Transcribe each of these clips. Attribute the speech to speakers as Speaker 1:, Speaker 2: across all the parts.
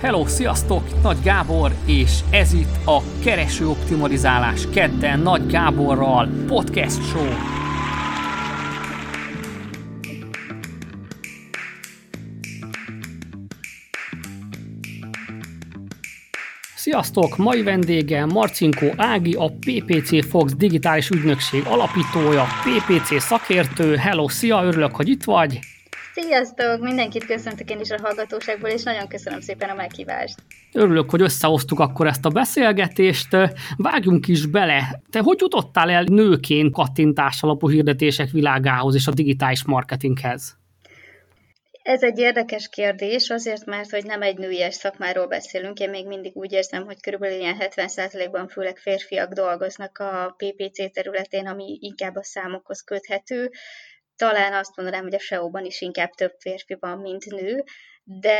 Speaker 1: Hello, sziasztok! Nagy Gábor, és ez itt a Kereső Optimalizálás kedden Nagy Gáborral podcast show. Sziasztok! Mai vendégem Marcinko Ági, a PPC Fox digitális ügynökség alapítója, PPC szakértő. Hello, szia! Örülök, hogy itt vagy!
Speaker 2: Sziasztok! Mindenkit köszöntök én is a hallgatóságból, és nagyon köszönöm szépen a meghívást.
Speaker 1: Örülök, hogy összehoztuk akkor ezt a beszélgetést. Vágjunk is bele. Te hogy jutottál el nőként kattintás alapú hirdetések világához és a digitális marketinghez?
Speaker 2: Ez egy érdekes kérdés, azért, mert hogy nem egy nőies szakmáról beszélünk. Én még mindig úgy érzem, hogy körülbelül ilyen 70%-ban főleg férfiak dolgoznak a PPC területén, ami inkább a számokhoz köthető talán azt mondanám, hogy a SEO-ban is inkább több férfi van, mint nő, de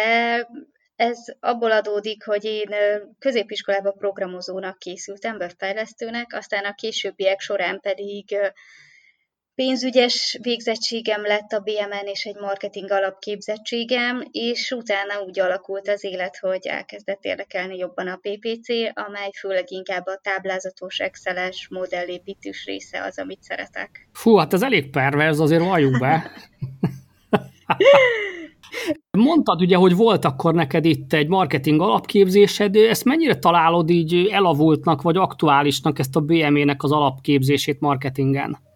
Speaker 2: ez abból adódik, hogy én középiskolában programozónak készültem, webfejlesztőnek, aztán a későbbiek során pedig pénzügyes végzettségem lett a BMN és egy marketing alapképzettségem, és utána úgy alakult az élet, hogy elkezdett érdekelni jobban a PPC, amely főleg inkább a táblázatos, exceles modellépítős része az, amit szeretek.
Speaker 1: Fú, hát ez elég perverz, azért valljuk be. Mondtad ugye, hogy volt akkor neked itt egy marketing alapképzésed, ezt mennyire találod így elavultnak vagy aktuálisnak ezt a BME-nek az alapképzését marketingen?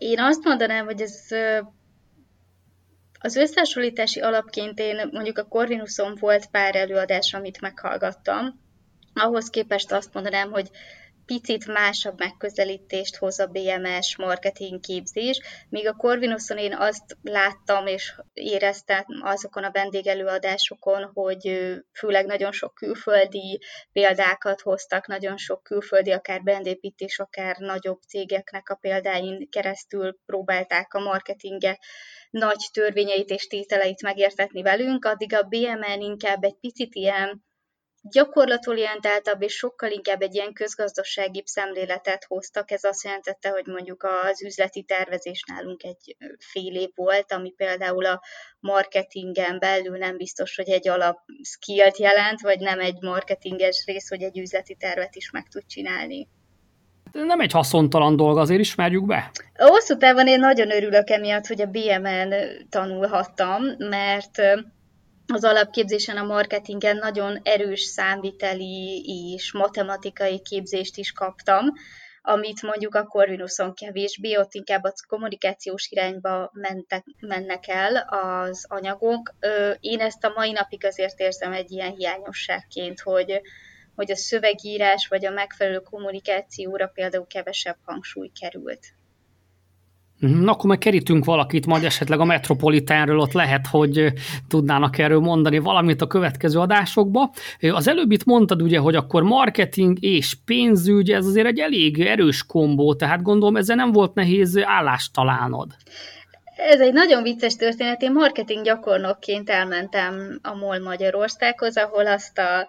Speaker 2: Én azt mondanám, hogy ez az összehasonlítási alapként én mondjuk a Corvinuson volt pár előadás, amit meghallgattam. Ahhoz képest azt mondanám, hogy picit másabb megközelítést hoz a BMS marketing képzés, míg a Corvinuson én azt láttam és éreztem azokon a vendégelőadásokon, hogy főleg nagyon sok külföldi példákat hoztak, nagyon sok külföldi, akár brandépítés, akár nagyobb cégeknek a példáin keresztül próbálták a marketinge nagy törvényeit és tételeit megértetni velünk, addig a BMN inkább egy picit ilyen gyakorlatorientáltabb és sokkal inkább egy ilyen közgazdasági szemléletet hoztak. Ez azt jelentette, hogy mondjuk az üzleti tervezés nálunk egy fél év volt, ami például a marketingen belül nem biztos, hogy egy alap skillt jelent, vagy nem egy marketinges rész, hogy egy üzleti tervet is meg tud csinálni.
Speaker 1: Nem egy haszontalan dolog, azért ismerjük be.
Speaker 2: Hosszú távon én nagyon örülök emiatt, hogy a BMN tanulhattam, mert az alapképzésen, a marketingen nagyon erős számviteli és matematikai képzést is kaptam, amit mondjuk a Corvinuson kevésbé, ott inkább a kommunikációs irányba mentek, mennek el az anyagok. Én ezt a mai napig azért érzem egy ilyen hiányosságként, hogy, hogy a szövegírás vagy a megfelelő kommunikációra például kevesebb hangsúly került.
Speaker 1: Mhm, na, akkor meg kerítünk valakit, majd esetleg a Metropolitánról ott lehet, hogy tudnának erről mondani valamit a következő adásokba. Az előbbit mondtad ugye, hogy akkor marketing és pénzügy, ez azért egy elég erős kombó, tehát gondolom ezzel nem volt nehéz állást találnod.
Speaker 2: Ez egy nagyon vicces történet. Én marketing gyakornokként elmentem a MOL Magyarországhoz, ahol azt a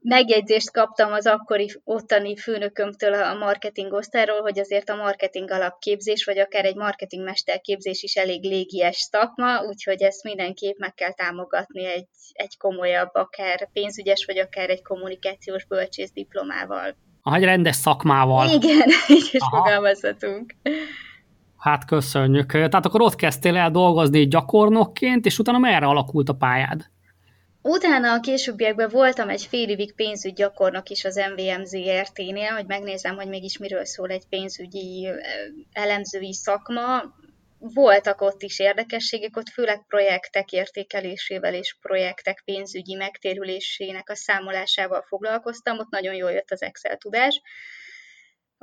Speaker 2: megjegyzést kaptam az akkori ottani főnökömtől a marketing osztályról, hogy azért a marketing alapképzés, vagy akár egy marketing mesterképzés is elég légies szakma, úgyhogy ezt mindenképp meg kell támogatni egy, egy komolyabb, akár pénzügyes, vagy akár egy kommunikációs bölcsész diplomával.
Speaker 1: Ah, egy rendes szakmával.
Speaker 2: Igen, így is fogalmazhatunk.
Speaker 1: Hát köszönjük. Tehát akkor ott kezdtél el dolgozni gyakornokként, és utána merre alakult a pályád?
Speaker 2: Utána a későbbiekben voltam egy fél évig pénzügygyakornok is az MVM ZRT-nél, hogy megnézem, hogy mégis miről szól egy pénzügyi elemzői szakma. Voltak ott is érdekességek, ott főleg projektek értékelésével és projektek pénzügyi megtérülésének a számolásával foglalkoztam, ott nagyon jól jött az Excel tudás.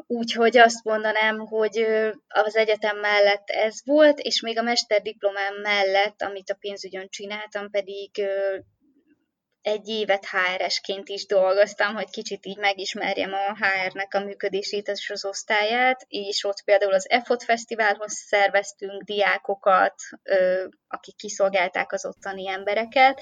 Speaker 2: Úgyhogy azt mondanám, hogy az egyetem mellett ez volt, és még a mesterdiplomám mellett, amit a pénzügyön csináltam, pedig egy évet HR-esként is dolgoztam, hogy kicsit így megismerjem a HR-nek a működését és az osztályát, és ott például az EFOT Fesztiválhoz szerveztünk diákokat, akik kiszolgálták az ottani embereket,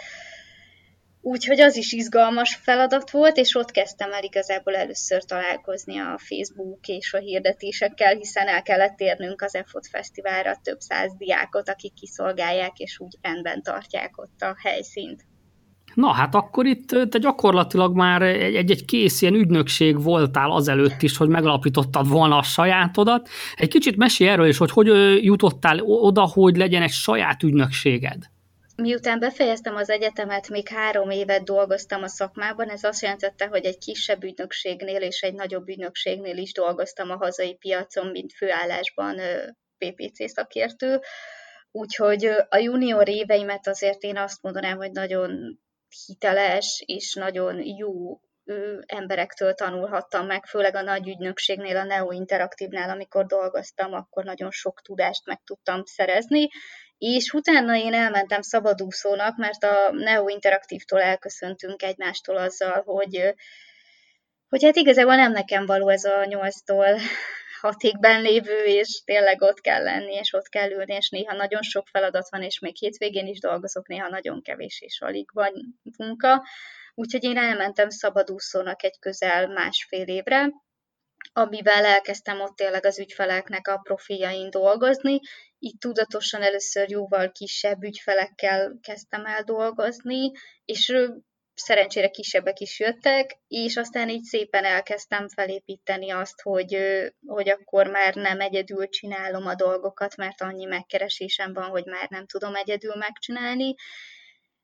Speaker 2: Úgyhogy az is izgalmas feladat volt, és ott kezdtem el igazából először találkozni a Facebook és a hirdetésekkel, hiszen el kellett érnünk az EFOT Fesztiválra több száz diákot, akik kiszolgálják, és úgy rendben tartják ott a helyszínt.
Speaker 1: Na hát akkor itt te gyakorlatilag már egy-egy kész ilyen ügynökség voltál azelőtt is, hogy megalapítottad volna a sajátodat. Egy kicsit mesélj erről is, hogy hogy jutottál oda, hogy legyen egy saját ügynökséged.
Speaker 2: Miután befejeztem az egyetemet, még három évet dolgoztam a szakmában, ez azt jelentette, hogy egy kisebb ügynökségnél és egy nagyobb ügynökségnél is dolgoztam a hazai piacon, mint főállásban PPC szakértő. Úgyhogy a junior éveimet azért én azt mondanám, hogy nagyon hiteles és nagyon jó emberektől tanulhattam meg, főleg a nagy ügynökségnél, a Neo Interaktívnál, amikor dolgoztam, akkor nagyon sok tudást meg tudtam szerezni, és utána én elmentem szabadúszónak, mert a Neo Interaktívtól elköszöntünk egymástól azzal, hogy, hogy hát igazából nem nekem való ez a nyolctól hatékben lévő, és tényleg ott kell lenni, és ott kell ülni, és néha nagyon sok feladat van, és még hétvégén is dolgozok, néha nagyon kevés, és alig van munka. Úgyhogy én elmentem szabadúszónak egy közel másfél évre, amivel elkezdtem ott tényleg az ügyfeleknek a profiljain dolgozni. Itt tudatosan először jóval kisebb ügyfelekkel kezdtem el dolgozni, és szerencsére kisebbek is jöttek, és aztán így szépen elkezdtem felépíteni azt, hogy, hogy akkor már nem egyedül csinálom a dolgokat, mert annyi megkeresésem van, hogy már nem tudom egyedül megcsinálni,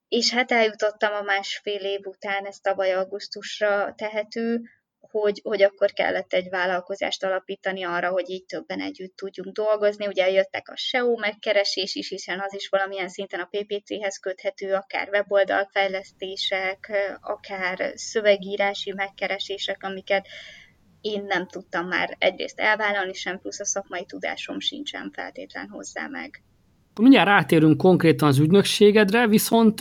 Speaker 2: és hát eljutottam a másfél év után, ez tavaly augusztusra tehető, hogy, hogy akkor kellett egy vállalkozást alapítani arra, hogy így többen együtt tudjunk dolgozni. Ugye jöttek a SEO megkeresés is, hiszen az is valamilyen szinten a PPC-hez köthető, akár weboldalfejlesztések, akár szövegírási megkeresések, amiket én nem tudtam már egyrészt elvállalni sem, plusz a szakmai tudásom sincsen feltétlen hozzá meg.
Speaker 1: Mindjárt rátérünk konkrétan az ügynökségedre, viszont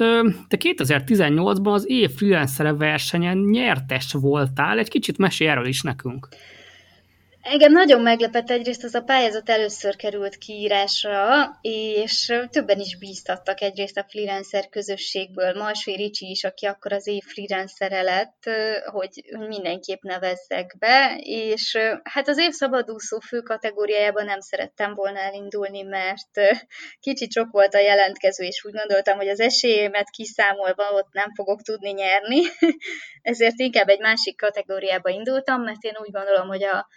Speaker 1: te 2018-ban az év freelancer versenyen nyertes voltál. Egy kicsit mesélj erről is nekünk.
Speaker 2: Engem nagyon meglepett egyrészt az a pályázat először került kiírásra, és többen is bíztattak egyrészt a freelancer közösségből. Malsvé Ricsi is, aki akkor az év freelancere lett, hogy mindenképp nevezzek be, és hát az év szabadúszó fő kategóriájában nem szerettem volna elindulni, mert kicsit sok volt a jelentkező, és úgy gondoltam, hogy az esélyemet kiszámolva ott nem fogok tudni nyerni, ezért inkább egy másik kategóriába indultam, mert én úgy gondolom, hogy a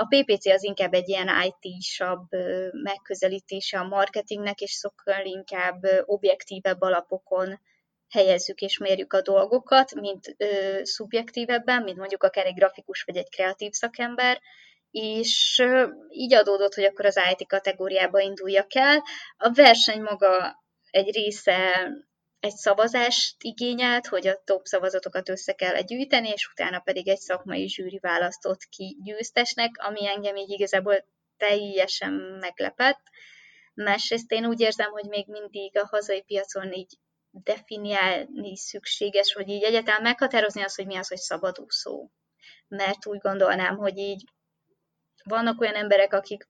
Speaker 2: a PPC az inkább egy ilyen IT-sabb megközelítése a marketingnek, és sokkal inkább objektívebb alapokon helyezzük és mérjük a dolgokat, mint ö, szubjektívebben, mint mondjuk akár egy grafikus vagy egy kreatív szakember, és ö, így adódott, hogy akkor az IT kategóriába induljak el. A verseny maga egy része egy szavazást igényelt, hogy a top szavazatokat össze kell gyűjteni, és utána pedig egy szakmai zsűri választott ki győztesnek, ami engem így igazából teljesen meglepett. Másrészt én úgy érzem, hogy még mindig a hazai piacon így definiálni szükséges, hogy így egyáltalán meghatározni azt, hogy mi az, hogy szabadúszó. Mert úgy gondolnám, hogy így vannak olyan emberek, akik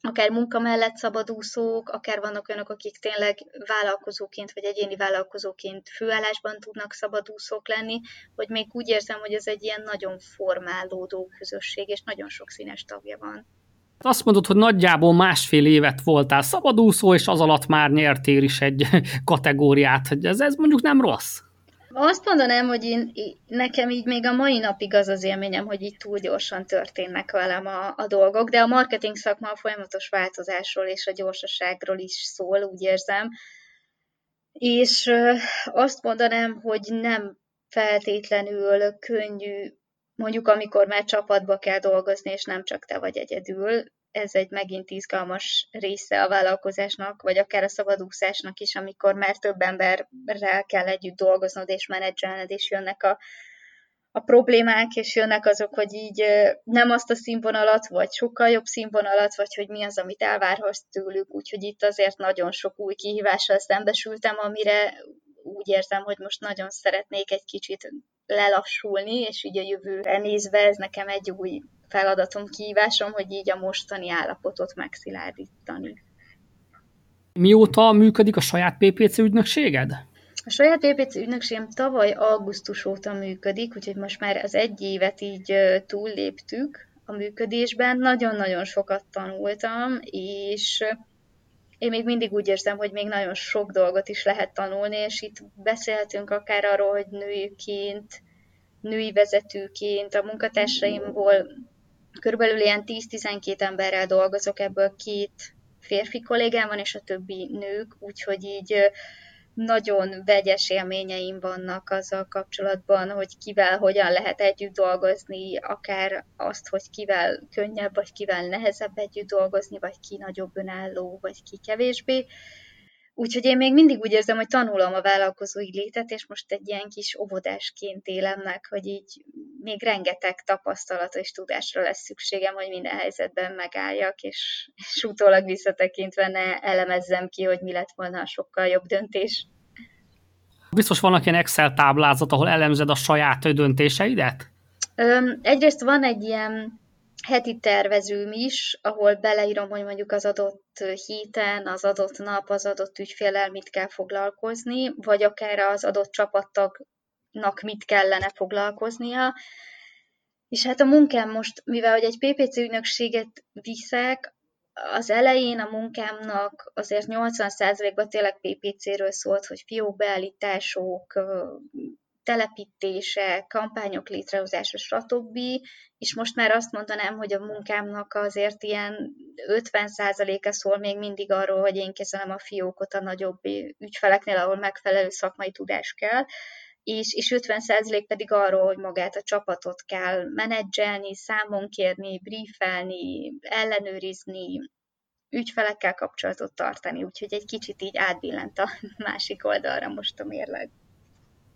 Speaker 2: akár munka mellett szabadúszók, akár vannak olyanok, akik tényleg vállalkozóként vagy egyéni vállalkozóként főállásban tudnak szabadúszók lenni, hogy még úgy érzem, hogy ez egy ilyen nagyon formálódó közösség, és nagyon sok színes tagja van.
Speaker 1: Azt mondod, hogy nagyjából másfél évet voltál szabadúszó, és az alatt már nyertél is egy kategóriát. Ez, ez mondjuk nem rossz.
Speaker 2: Azt mondanám, hogy én, nekem így még a mai napig az az élményem, hogy így túl gyorsan történnek velem a, a dolgok, de a marketing szakma a folyamatos változásról és a gyorsaságról is szól, úgy érzem. És azt mondanám, hogy nem feltétlenül könnyű, mondjuk amikor már csapatba kell dolgozni, és nem csak te vagy egyedül, ez egy megint izgalmas része a vállalkozásnak, vagy akár a szabadúszásnak is, amikor már több emberrel kell együtt dolgoznod és menedzselned, és jönnek a, a problémák, és jönnek azok, hogy így nem azt a színvonalat, vagy sokkal jobb színvonalat, vagy hogy mi az, amit elvárhatsz tőlük, úgyhogy itt azért nagyon sok új kihívással szembesültem, amire úgy érzem, hogy most nagyon szeretnék egy kicsit lelassulni, és így a jövőre nézve ez nekem egy új feladatom, kihívásom, hogy így a mostani állapotot megszilárdítani.
Speaker 1: Mióta működik a saját PPC ügynökséged?
Speaker 2: A saját PPC ügynökségem tavaly augusztus óta működik, úgyhogy most már az egy évet így túlléptük a működésben. Nagyon-nagyon sokat tanultam, és én még mindig úgy érzem, hogy még nagyon sok dolgot is lehet tanulni, és itt beszélhetünk akár arról, hogy nőként, női vezetőként, a munkatársaimból körülbelül ilyen 10-12 emberrel dolgozok, ebből két férfi kollégám van, és a többi nők, úgyhogy így nagyon vegyes élményeim vannak azzal kapcsolatban, hogy kivel hogyan lehet együtt dolgozni, akár azt, hogy kivel könnyebb, vagy kivel nehezebb együtt dolgozni, vagy ki nagyobb önálló, vagy ki kevésbé. Úgyhogy én még mindig úgy érzem, hogy tanulom a vállalkozói létet, és most egy ilyen kis óvodásként élem meg, hogy így még rengeteg tapasztalat és tudásra lesz szükségem, hogy minden helyzetben megálljak, és, és utólag visszatekintve ne elemezzem ki, hogy mi lett volna a sokkal jobb döntés.
Speaker 1: Biztos vannak ilyen Excel táblázat, ahol elemzed a saját döntéseidet?
Speaker 2: Öm, egyrészt van egy ilyen heti tervezőm is, ahol beleírom, hogy mondjuk az adott héten, az adott nap, az adott ügyfélel mit kell foglalkozni, vagy akár az adott csapattagnak mit kellene foglalkoznia. És hát a munkám most, mivel hogy egy PPC ügynökséget viszek, az elején a munkámnak azért 80%-ban tényleg PPC-ről szólt, hogy fiókbeállítások, telepítése, kampányok létrehozása, stb. És most már azt mondanám, hogy a munkámnak azért ilyen 50%-a szól még mindig arról, hogy én kezelem a fiókot a nagyobb ügyfeleknél, ahol megfelelő szakmai tudás kell, és, és 50% pedig arról, hogy magát a csapatot kell menedzselni, számon kérni, briefelni, ellenőrizni, ügyfelekkel kapcsolatot tartani, úgyhogy egy kicsit így átbillent a másik oldalra most a mérleg.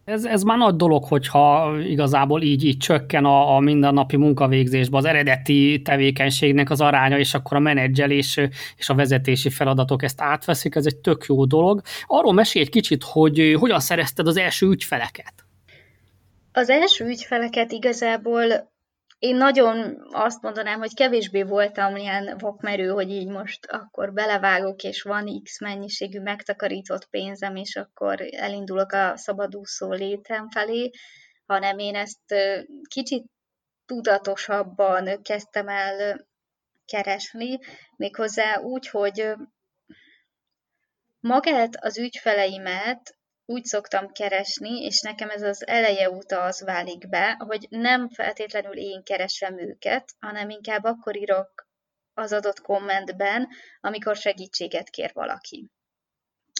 Speaker 1: Ez, ez már nagy dolog, hogyha igazából így, így csökken a, a mindennapi munkavégzésbe az eredeti tevékenységnek az aránya, és akkor a menedzselés és a vezetési feladatok ezt átveszik, ez egy tök jó dolog. Arról mesélj egy kicsit, hogy hogyan szerezted az első ügyfeleket?
Speaker 2: Az első ügyfeleket igazából én nagyon azt mondanám, hogy kevésbé voltam ilyen vakmerő, hogy így most akkor belevágok, és van X mennyiségű megtakarított pénzem, és akkor elindulok a szabadúszó létem felé, hanem én ezt kicsit tudatosabban kezdtem el keresni, méghozzá úgy, hogy magát az ügyfeleimet úgy szoktam keresni, és nekem ez az eleje óta az válik be, hogy nem feltétlenül én keresem őket, hanem inkább akkor írok az adott kommentben, amikor segítséget kér valaki.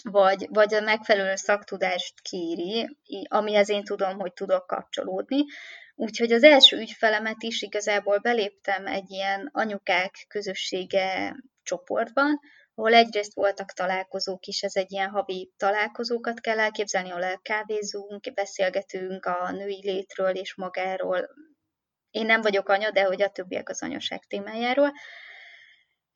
Speaker 2: Vagy, vagy a megfelelő szaktudást kéri, amihez én tudom, hogy tudok kapcsolódni. Úgyhogy az első ügyfelemet is igazából beléptem egy ilyen anyukák közössége csoportban, ahol egyrészt voltak találkozók is, ez egy ilyen havi találkozókat kell elképzelni, ahol elkávézunk, beszélgetünk a női létről és magáról. Én nem vagyok anya, de hogy a többiek az anyaság témájáról.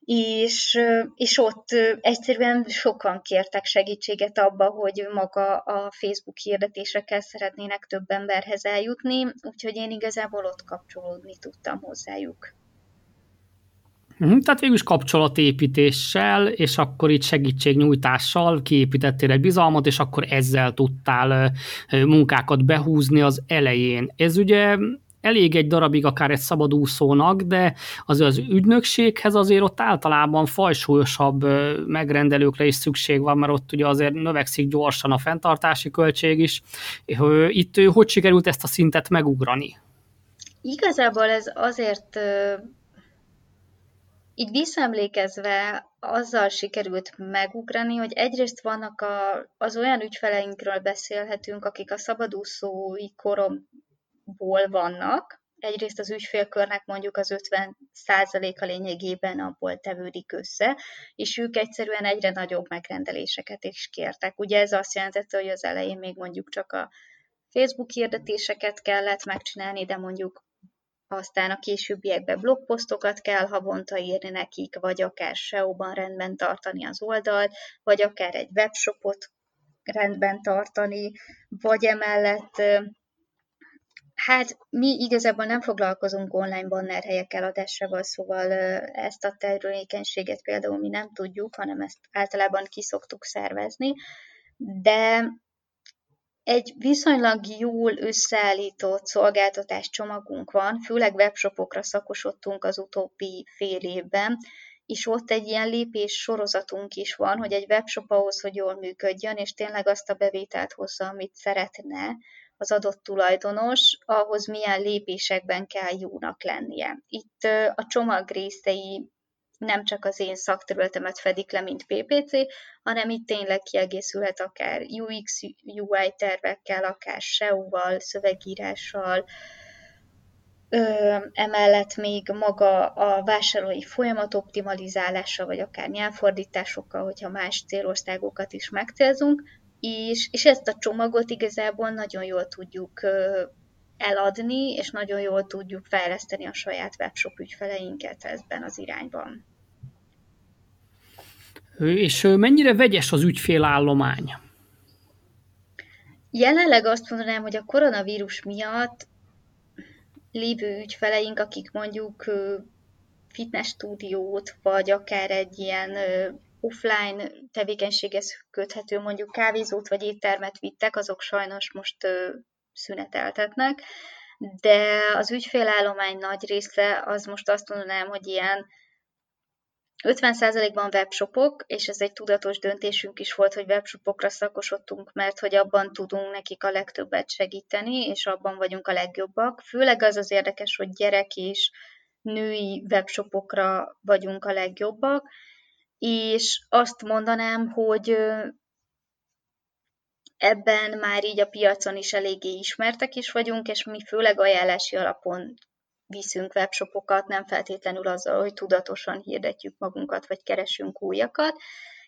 Speaker 2: És, és ott egyszerűen sokan kértek segítséget abba, hogy maga a Facebook hirdetésekkel szeretnének több emberhez eljutni, úgyhogy én igazából ott kapcsolódni tudtam hozzájuk.
Speaker 1: Uh-huh, tehát végül is kapcsolatépítéssel, és akkor itt segítségnyújtással kiépítettél egy bizalmat, és akkor ezzel tudtál munkákat behúzni az elején. Ez ugye elég egy darabig akár egy szabadúszónak, de az az ügynökséghez azért ott általában fajsúlyosabb megrendelőkre is szükség van, mert ott ugye azért növekszik gyorsan a fenntartási költség is. Itt hogy sikerült ezt a szintet megugrani?
Speaker 2: Igazából ez azért így visszaemlékezve azzal sikerült megugrani, hogy egyrészt vannak a, az olyan ügyfeleinkről beszélhetünk, akik a szabadúszói koromból vannak, egyrészt az ügyfélkörnek mondjuk az 50% a lényegében abból tevődik össze, és ők egyszerűen egyre nagyobb megrendeléseket is kértek. Ugye ez azt jelentette, hogy az elején még mondjuk csak a Facebook hirdetéseket kellett megcsinálni, de mondjuk aztán a későbbiekben blogposztokat kell havonta írni nekik, vagy akár SEO-ban rendben tartani az oldalt, vagy akár egy webshopot rendben tartani, vagy emellett Hát mi igazából nem foglalkozunk online banner helyek eladásával, szóval ezt a terülékenységet például mi nem tudjuk, hanem ezt általában kiszoktuk szervezni, de egy viszonylag jól összeállított szolgáltatás csomagunk van, főleg webshopokra szakosodtunk az utóbbi fél évben, és ott egy ilyen lépés sorozatunk is van, hogy egy webshop ahhoz, hogy jól működjön, és tényleg azt a bevételt hozza, amit szeretne az adott tulajdonos, ahhoz milyen lépésekben kell jónak lennie. Itt a csomag részei nem csak az én szakterületemet fedik le, mint PPC, hanem itt tényleg kiegészülhet akár UX, UI tervekkel, akár SEO-val, szövegírással, Ö, emellett még maga a vásárlói folyamat optimalizálása, vagy akár nyelvfordításokkal, hogyha más célországokat is megcélzunk, és, és ezt a csomagot igazából nagyon jól tudjuk ö, eladni, és nagyon jól tudjuk fejleszteni a saját webshop ügyfeleinket ebben az irányban.
Speaker 1: És mennyire vegyes az ügyfélállomány?
Speaker 2: Jelenleg azt mondanám, hogy a koronavírus miatt lévő ügyfeleink, akik mondjuk fitness stúdiót, vagy akár egy ilyen offline tevékenységhez köthető mondjuk kávézót vagy éttermet vittek, azok sajnos most szüneteltetnek, de az ügyfélállomány nagy része az most azt mondanám, hogy ilyen 50%-ban webshopok, és ez egy tudatos döntésünk is volt, hogy webshopokra szakosodtunk, mert hogy abban tudunk nekik a legtöbbet segíteni, és abban vagyunk a legjobbak. Főleg az az érdekes, hogy gyerek és női webshopokra vagyunk a legjobbak, és azt mondanám, hogy ebben már így a piacon is eléggé ismertek is vagyunk, és mi főleg ajánlási alapon viszünk webshopokat, nem feltétlenül azzal, hogy tudatosan hirdetjük magunkat, vagy keresünk újakat.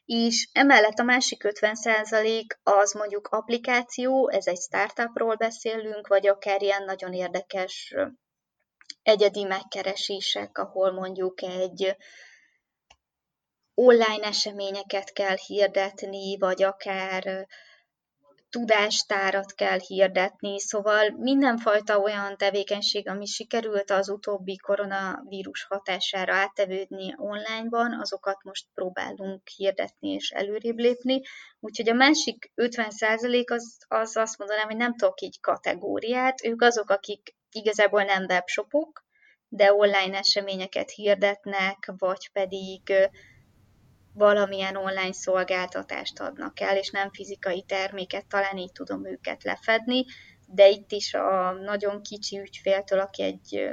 Speaker 2: És emellett a másik 50% az mondjuk applikáció, ez egy startupról beszélünk, vagy akár ilyen nagyon érdekes egyedi megkeresések, ahol mondjuk egy online eseményeket kell hirdetni, vagy akár tudástárat kell hirdetni, szóval mindenfajta olyan tevékenység, ami sikerült az utóbbi koronavírus hatására áttevődni onlineban, azokat most próbálunk hirdetni és előrébb lépni. Úgyhogy a másik 50% az, az azt mondanám, hogy nem tudok így kategóriát, ők azok, akik igazából nem webshopok, de online eseményeket hirdetnek, vagy pedig valamilyen online szolgáltatást adnak el, és nem fizikai terméket, talán így tudom őket lefedni, de itt is a nagyon kicsi ügyféltől, aki egy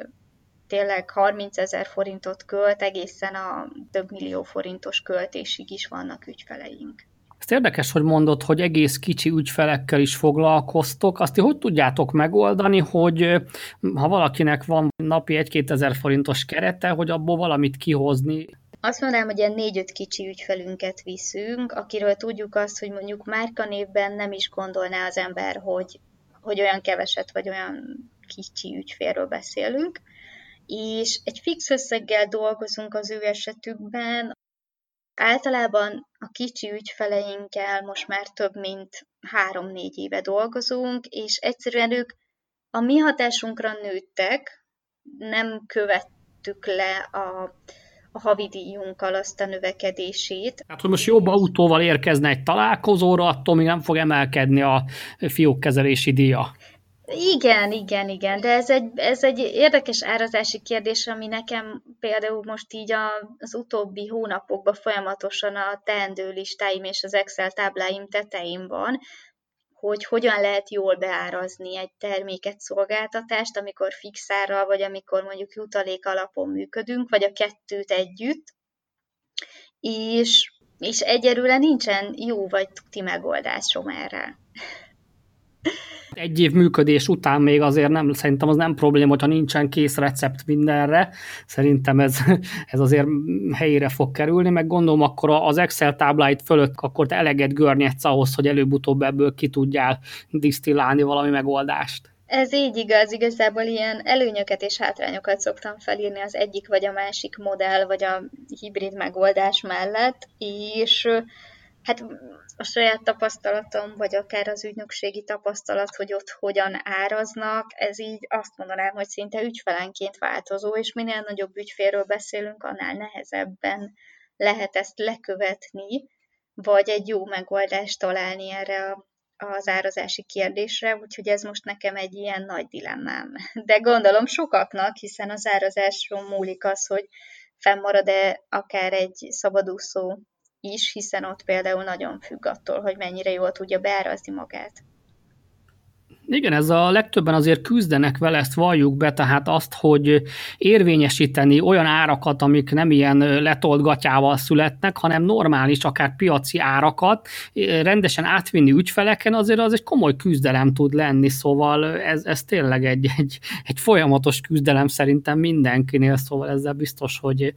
Speaker 2: tényleg 30 ezer forintot költ, egészen a több millió forintos költésig is vannak ügyfeleink.
Speaker 1: Ezt érdekes, hogy mondod, hogy egész kicsi ügyfelekkel is foglalkoztok. Azt hogy tudjátok megoldani, hogy ha valakinek van napi 1-2 ezer forintos kerete, hogy abból valamit kihozni?
Speaker 2: Azt mondanám, hogy ilyen négy-öt kicsi ügyfelünket viszünk, akiről tudjuk azt, hogy mondjuk márkanévben nem is gondolná az ember, hogy, hogy olyan keveset vagy olyan kicsi ügyfélről beszélünk, és egy fix összeggel dolgozunk az ő esetükben. Általában a kicsi ügyfeleinkkel most már több mint három-négy éve dolgozunk, és egyszerűen ők a mi hatásunkra nőttek, nem követtük le a, a havidíjunkkal azt a növekedését.
Speaker 1: Tehát, hogy most jobb autóval érkezne egy találkozóra, attól még nem fog emelkedni a fiókkezelési díja.
Speaker 2: Igen, igen, igen, de ez egy, ez egy érdekes árazási kérdés, ami nekem például most így a, az utóbbi hónapokban folyamatosan a teendő listáim és az Excel tábláim tetején van, hogy hogyan lehet jól beárazni egy terméket, szolgáltatást, amikor fixárral, vagy amikor mondjuk jutalék alapon működünk, vagy a kettőt együtt, és, és egyelőre nincsen jó vagy tuti megoldásom erre
Speaker 1: egy év működés után még azért nem, szerintem az nem probléma, hogyha nincsen kész recept mindenre. Szerintem ez, ez azért helyére fog kerülni, meg gondolom akkor az Excel tábláit fölött akkor te eleget görnyedsz ahhoz, hogy előbb-utóbb ebből ki tudjál disztillálni valami megoldást.
Speaker 2: Ez így igaz, igazából ilyen előnyöket és hátrányokat szoktam felírni az egyik vagy a másik modell, vagy a hibrid megoldás mellett, és hát a saját tapasztalatom, vagy akár az ügynökségi tapasztalat, hogy ott hogyan áraznak, ez így azt mondanám, hogy szinte ügyfelenként változó, és minél nagyobb ügyfélről beszélünk, annál nehezebben lehet ezt lekövetni, vagy egy jó megoldást találni erre a, az árazási kérdésre, úgyhogy ez most nekem egy ilyen nagy dilemmám. De gondolom sokaknak, hiszen az árazásról múlik az, hogy fennmarad-e akár egy szabadúszó is, hiszen ott például nagyon függ attól, hogy mennyire jól tudja beárazni magát.
Speaker 1: Igen, ez a legtöbben azért küzdenek vele, ezt valljuk be, tehát azt, hogy érvényesíteni olyan árakat, amik nem ilyen letolt gatyával születnek, hanem normális, akár piaci árakat, rendesen átvinni ügyfeleken, azért az egy komoly küzdelem tud lenni, szóval ez, ez tényleg egy, egy, egy folyamatos küzdelem szerintem mindenkinél, szóval ezzel biztos, hogy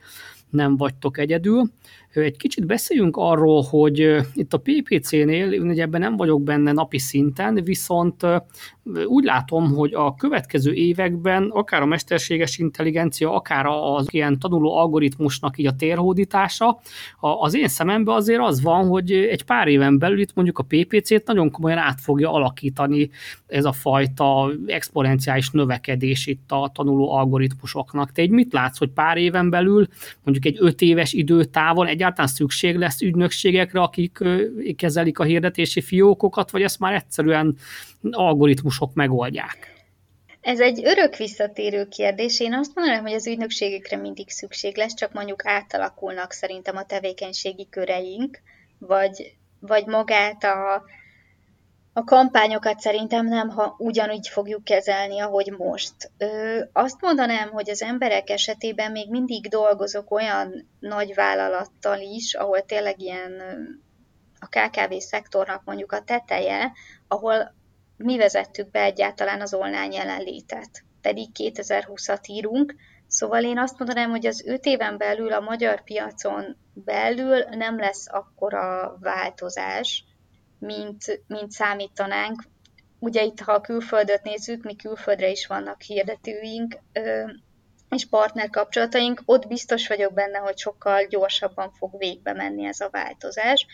Speaker 1: nem vagytok egyedül. Egy kicsit beszéljünk arról, hogy itt a PPC-nél, ugye ebben nem vagyok benne napi szinten, viszont úgy látom, hogy a következő években akár a mesterséges intelligencia, akár az ilyen tanuló algoritmusnak így a térhódítása, az én szememben azért az van, hogy egy pár éven belül itt mondjuk a PPC-t nagyon komolyan át fogja alakítani ez a fajta exponenciális növekedés itt a tanuló algoritmusoknak. Te egy mit látsz, hogy pár éven belül, mondjuk egy öt éves időtávon egyáltalán szükség lesz ügynökségekre, akik kezelik a hirdetési fiókokat, vagy ezt már egyszerűen algoritmusok megoldják?
Speaker 2: Ez egy örök visszatérő kérdés. Én azt mondanám, hogy az ügynökségekre mindig szükség lesz, csak mondjuk átalakulnak szerintem a tevékenységi köreink, vagy, vagy magát a, a kampányokat szerintem nem ha ugyanúgy fogjuk kezelni, ahogy most. Ö, azt mondanám, hogy az emberek esetében még mindig dolgozok olyan nagy vállalattal is, ahol tényleg ilyen a KKV szektornak mondjuk a teteje, ahol mi vezettük be egyáltalán az online jelenlétet. Pedig 2020-at írunk, szóval én azt mondanám, hogy az öt éven belül a magyar piacon belül nem lesz akkora változás, mint, mint számítanánk. Ugye itt, ha a külföldöt nézzük, mi külföldre is vannak hirdetőink, és partner kapcsolataink, ott biztos vagyok benne, hogy sokkal gyorsabban fog végbe menni ez a változás.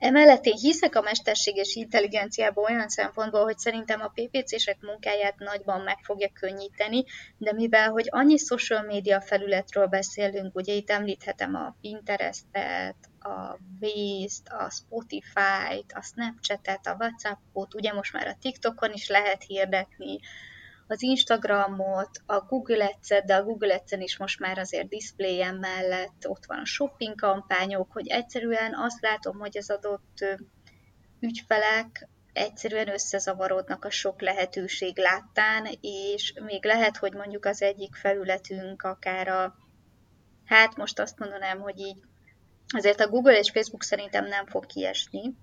Speaker 2: Emellett én hiszek a mesterséges intelligenciában olyan szempontból, hogy szerintem a PPC-sek munkáját nagyban meg fogja könnyíteni, de mivel, hogy annyi social media felületről beszélünk, ugye itt említhetem a Pinterestet, a Waze-t, a Spotify-t, a Snapchat-et, a WhatsApp-ot, ugye most már a TikTokon is lehet hirdetni, az Instagramot, a Google ads de a Google ads is most már azért displayen mellett ott van a shopping kampányok, hogy egyszerűen azt látom, hogy az adott ügyfelek egyszerűen összezavarodnak a sok lehetőség láttán, és még lehet, hogy mondjuk az egyik felületünk akár a, hát most azt mondanám, hogy így azért a Google és Facebook szerintem nem fog kiesni,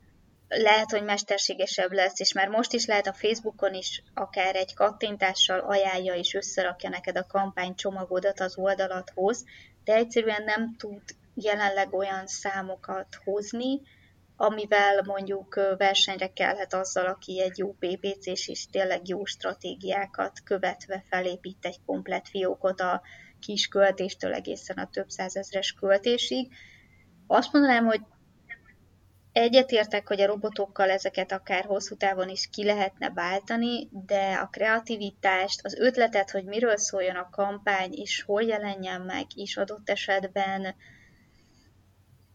Speaker 2: lehet, hogy mesterségesebb lesz, és már most is lehet a Facebookon is akár egy kattintással ajánlja és összerakja neked a kampány csomagodat az oldalathoz, de egyszerűen nem tud jelenleg olyan számokat hozni, amivel mondjuk versenyre kellhet azzal, aki egy jó PPC-s és tényleg jó stratégiákat követve felépít egy komplet fiókot a kis költéstől egészen a több százezres költésig. Azt mondanám, hogy Egyetértek, hogy a robotokkal ezeket akár hosszú távon is ki lehetne váltani, de a kreativitást, az ötletet, hogy miről szóljon a kampány, és hol jelenjen meg is adott esetben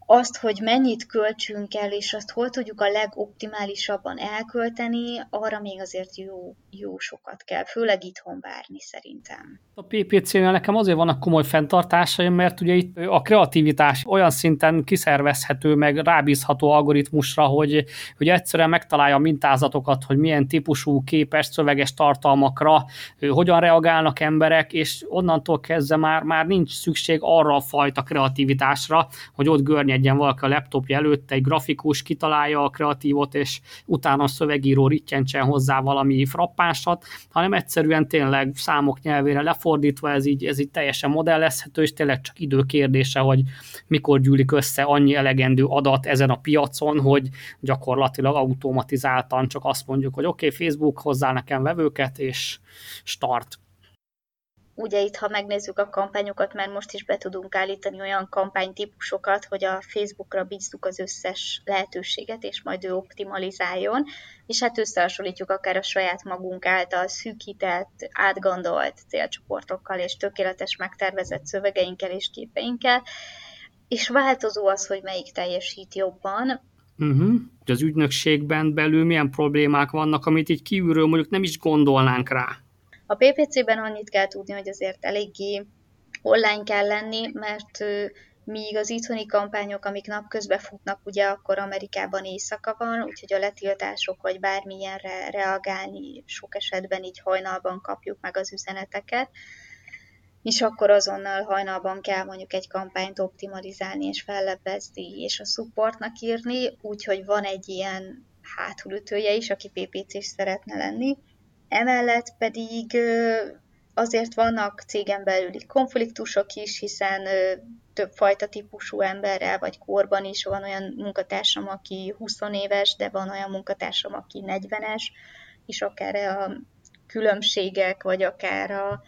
Speaker 2: azt, hogy mennyit költsünk el, és azt hol tudjuk a legoptimálisabban elkölteni, arra még azért jó, jó sokat kell, főleg itthon várni szerintem.
Speaker 1: A PPC-nél nekem azért vannak komoly fenntartásaim, mert ugye itt a kreativitás olyan szinten kiszervezhető, meg rábízható algoritmusra, hogy, hogy egyszerűen megtalálja a mintázatokat, hogy milyen típusú képes, szöveges tartalmakra hogyan reagálnak emberek, és onnantól kezdve már, már nincs szükség arra a fajta kreativitásra, hogy ott görnyedjen valaki a laptopja előtt, egy grafikus kitalálja a kreatívot, és utána a szövegíró rittyentsen hozzá valami frappánsat, hanem egyszerűen tényleg számok nyelvére lefordítva ez így, ez így teljesen modellezhető, és tényleg csak idő kérdése, hogy mikor gyűlik össze annyi elegendő adat ezen a piacon, hogy gyakorlatilag automatizáltan csak azt mondjuk, hogy oké, okay, Facebook hozzá nekem vevőket, és start.
Speaker 2: Ugye itt, ha megnézzük a kampányokat, már most is be tudunk állítani olyan kampánytípusokat, hogy a Facebookra bízzuk az összes lehetőséget, és majd ő optimalizáljon, és hát összehasonlítjuk akár a saját magunk által szűkített, átgondolt célcsoportokkal, és tökéletes megtervezett szövegeinkkel és képeinkkel, és változó az, hogy melyik teljesít jobban,
Speaker 1: Uh-huh. Az ügynökségben belül milyen problémák vannak, amit így kívülről mondjuk nem is gondolnánk rá.
Speaker 2: A PPC-ben annyit kell tudni, hogy azért eléggé online kell lenni, mert míg az itthoni kampányok, amik napközben futnak, ugye akkor Amerikában éjszaka van, úgyhogy a letiltások vagy bármilyenre reagálni sok esetben így hajnalban kapjuk meg az üzeneteket, és akkor azonnal hajnalban kell mondjuk egy kampányt optimalizálni és fellebbezni, és a supportnak írni, úgyhogy van egy ilyen hátulütője is, aki PPC-s szeretne lenni. Emellett pedig azért vannak cégen belüli konfliktusok is, hiszen több fajta típusú emberrel vagy korban is van olyan munkatársam, aki 20 éves, de van olyan munkatársam, aki 40-es, és akár a különbségek, vagy akár a,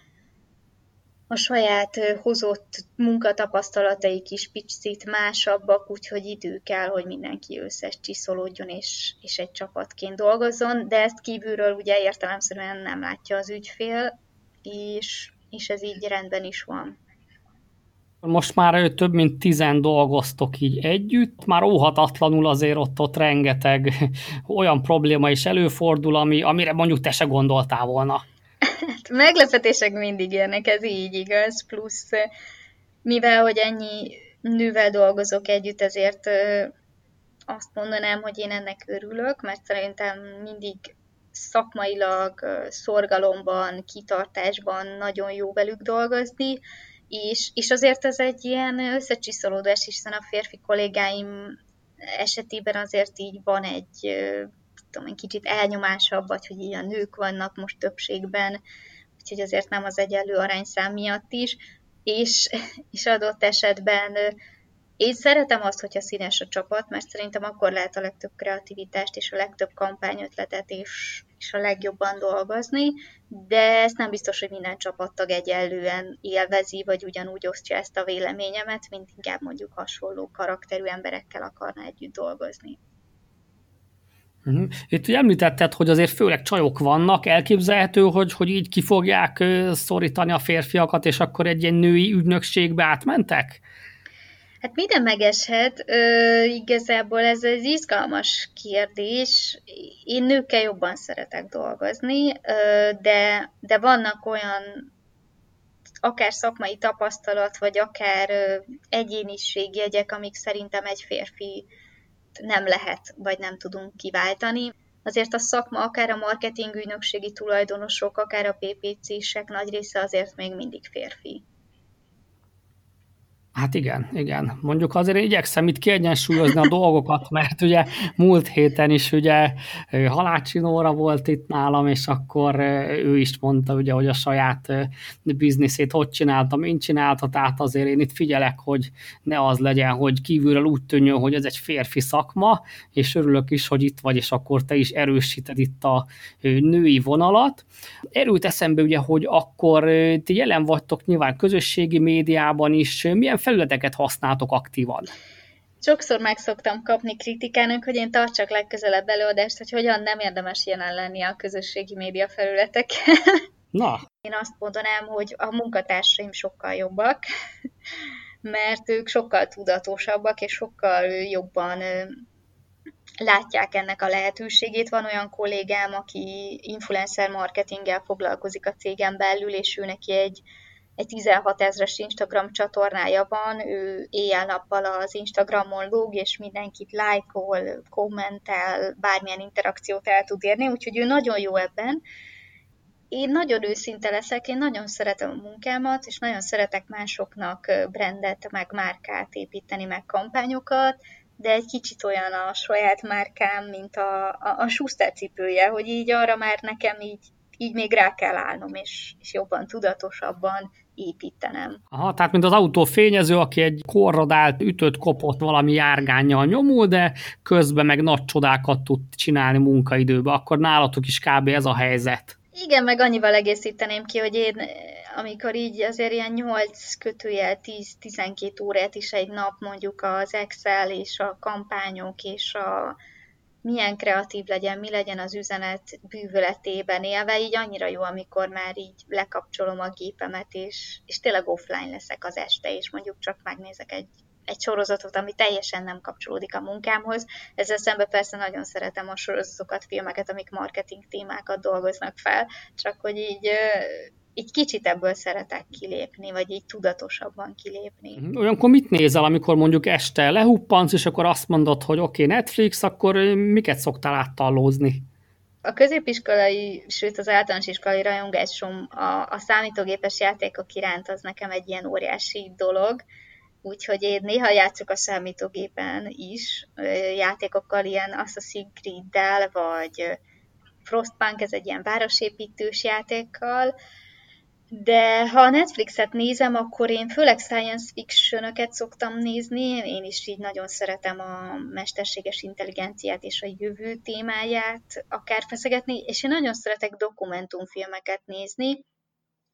Speaker 2: a saját hozott munkatapasztalataik is picit másabbak, úgyhogy idő kell, hogy mindenki összes csiszolódjon és, és egy csapatként dolgozzon, de ezt kívülről ugye értelemszerűen nem látja az ügyfél, és, és ez így rendben is van.
Speaker 1: Most már több mint tizen dolgoztok így együtt, már óhatatlanul azért ott, ott rengeteg olyan probléma is előfordul, ami, amire mondjuk te se gondoltál volna.
Speaker 2: Meglepetések mindig jönnek, ez így igaz, plusz mivel, hogy ennyi nővel dolgozok együtt, ezért azt mondanám, hogy én ennek örülök, mert szerintem mindig szakmailag, szorgalomban, kitartásban nagyon jó velük dolgozni, és, és azért ez egy ilyen összecsiszolódás, hiszen a férfi kollégáim esetében azért így van egy tudom kicsit elnyomásabb, vagy hogy ilyen nők vannak most többségben, úgyhogy azért nem az egyenlő arányszám miatt is, és, és adott esetben én szeretem azt, hogyha színes a csapat, mert szerintem akkor lehet a legtöbb kreativitást és a legtöbb kampányötletet és, és a legjobban dolgozni, de ez nem biztos, hogy minden csapattag egyenlően élvezi, vagy ugyanúgy osztja ezt a véleményemet, mint inkább mondjuk hasonló karakterű emberekkel akarna együtt dolgozni.
Speaker 1: Uh-huh. Itt ugye említetted, hogy azért főleg csajok vannak, elképzelhető, hogy, hogy így ki fogják szorítani a férfiakat, és akkor egy ilyen női ügynökségbe átmentek?
Speaker 2: Hát minden megeshet. Ö, igazából ez egy izgalmas kérdés. Én nőkkel jobban szeretek dolgozni, ö, de, de vannak olyan akár szakmai tapasztalat, vagy akár ö, egyéniségjegyek, amik szerintem egy férfi nem lehet, vagy nem tudunk kiváltani. Azért a szakma, akár a marketing ügynökségi tulajdonosok, akár a PPC-sek nagy része azért még mindig férfi.
Speaker 1: Hát igen, igen. Mondjuk azért igyekszem itt kiegyensúlyozni a dolgokat, mert ugye múlt héten is ugye Halácsi Nóra volt itt nálam, és akkor ő is mondta ugye, hogy a saját bizniszét hogy csinálta, mint csinálta, tehát azért én itt figyelek, hogy ne az legyen, hogy kívülről úgy tűnjön, hogy ez egy férfi szakma, és örülök is, hogy itt vagy, és akkor te is erősíted itt a női vonalat. Erőt eszembe ugye, hogy akkor ti jelen vagytok nyilván közösségi médiában is, milyen felületeket használtok aktívan?
Speaker 2: Sokszor meg szoktam kapni kritikának, hogy én tartsak legközelebb előadást, hogy hogyan nem érdemes jelen lenni a közösségi média felületeken.
Speaker 1: Na.
Speaker 2: Én azt mondanám, hogy a munkatársaim sokkal jobbak, mert ők sokkal tudatosabbak, és sokkal jobban látják ennek a lehetőségét. Van olyan kollégám, aki influencer marketinggel foglalkozik a cégen belül, és ő neki egy egy 16 ezres Instagram csatornája van, ő éjjel-nappal az Instagramon lóg, és mindenkit lájkol, kommentel, bármilyen interakciót el tud érni, úgyhogy ő nagyon jó ebben. Én nagyon őszinte leszek, én nagyon szeretem a munkámat, és nagyon szeretek másoknak brandet, meg márkát építeni, meg kampányokat, de egy kicsit olyan a saját márkám, mint a, a, a Schuster cipője, hogy így arra már nekem így, így még rá kell állnom, és, és jobban, tudatosabban építenem.
Speaker 1: Aha, tehát mint az autó fényező, aki egy korrodált, ütött, kopott valami járgányjal nyomul, de közben meg nagy csodákat tud csinálni munkaidőben, akkor nálatok is kb. ez a helyzet.
Speaker 2: Igen, meg annyival egészíteném ki, hogy én amikor így azért ilyen 8 kötőjel 10-12 órát is egy nap mondjuk az Excel és a kampányok és a milyen kreatív legyen, mi legyen az üzenet bűvöletében élve, így annyira jó, amikor már így lekapcsolom a gépemet, és, és tényleg offline leszek az este, és mondjuk csak megnézek egy egy sorozatot, ami teljesen nem kapcsolódik a munkámhoz. Ezzel szemben persze nagyon szeretem a sorozatokat, filmeket, amik marketing témákat dolgoznak fel, csak hogy így így kicsit ebből szeretek kilépni, vagy így tudatosabban kilépni.
Speaker 1: Mhm. Olyankor mit nézel, amikor mondjuk este lehuppansz, és akkor azt mondod, hogy oké, okay, Netflix, akkor miket szoktál áttallózni?
Speaker 2: A középiskolai, sőt az általános iskolai rajongásom a, a számítógépes játékok iránt az nekem egy ilyen óriási dolog, úgyhogy én néha játszok a számítógépen is, játékokkal, ilyen Assassin's Creed-del, vagy Frostpunk, ez egy ilyen városépítős játékkal, de ha a Netflixet nézem, akkor én főleg science fiction szoktam nézni, én is így nagyon szeretem a mesterséges intelligenciát és a jövő témáját akár feszegetni, és én nagyon szeretek dokumentumfilmeket nézni,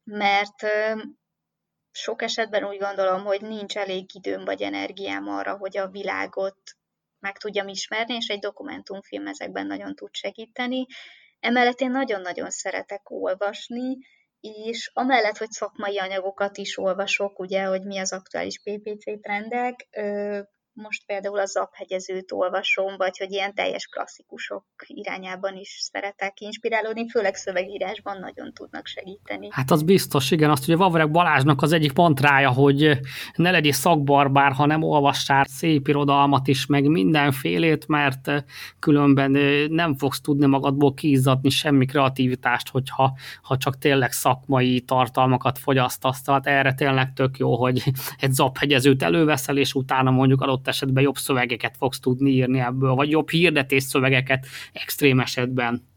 Speaker 2: mert sok esetben úgy gondolom, hogy nincs elég időm vagy energiám arra, hogy a világot meg tudjam ismerni, és egy dokumentumfilm ezekben nagyon tud segíteni. Emellett én nagyon-nagyon szeretek olvasni, és amellett, hogy szakmai anyagokat is olvasok, ugye, hogy mi az aktuális PPC trendek, most például a zaphegyezőt olvasom, vagy hogy ilyen teljes klasszikusok irányában is szeretek inspirálódni, főleg szövegírásban nagyon tudnak segíteni.
Speaker 1: Hát az biztos, igen, azt ugye Vavreg Balázsnak az egyik pantrája, hogy ne legyél szakbarbár, ha nem olvassál szép irodalmat is, meg mindenfélét, mert különben nem fogsz tudni magadból kiizzadni semmi kreativitást, hogyha ha csak tényleg szakmai tartalmakat fogyasztasz. Tehát erre tényleg tök jó, hogy egy zaphegyezőt előveszel, és utána mondjuk adott adott esetben jobb szövegeket fogsz tudni írni ebből, vagy jobb hirdetés szövegeket extrém esetben.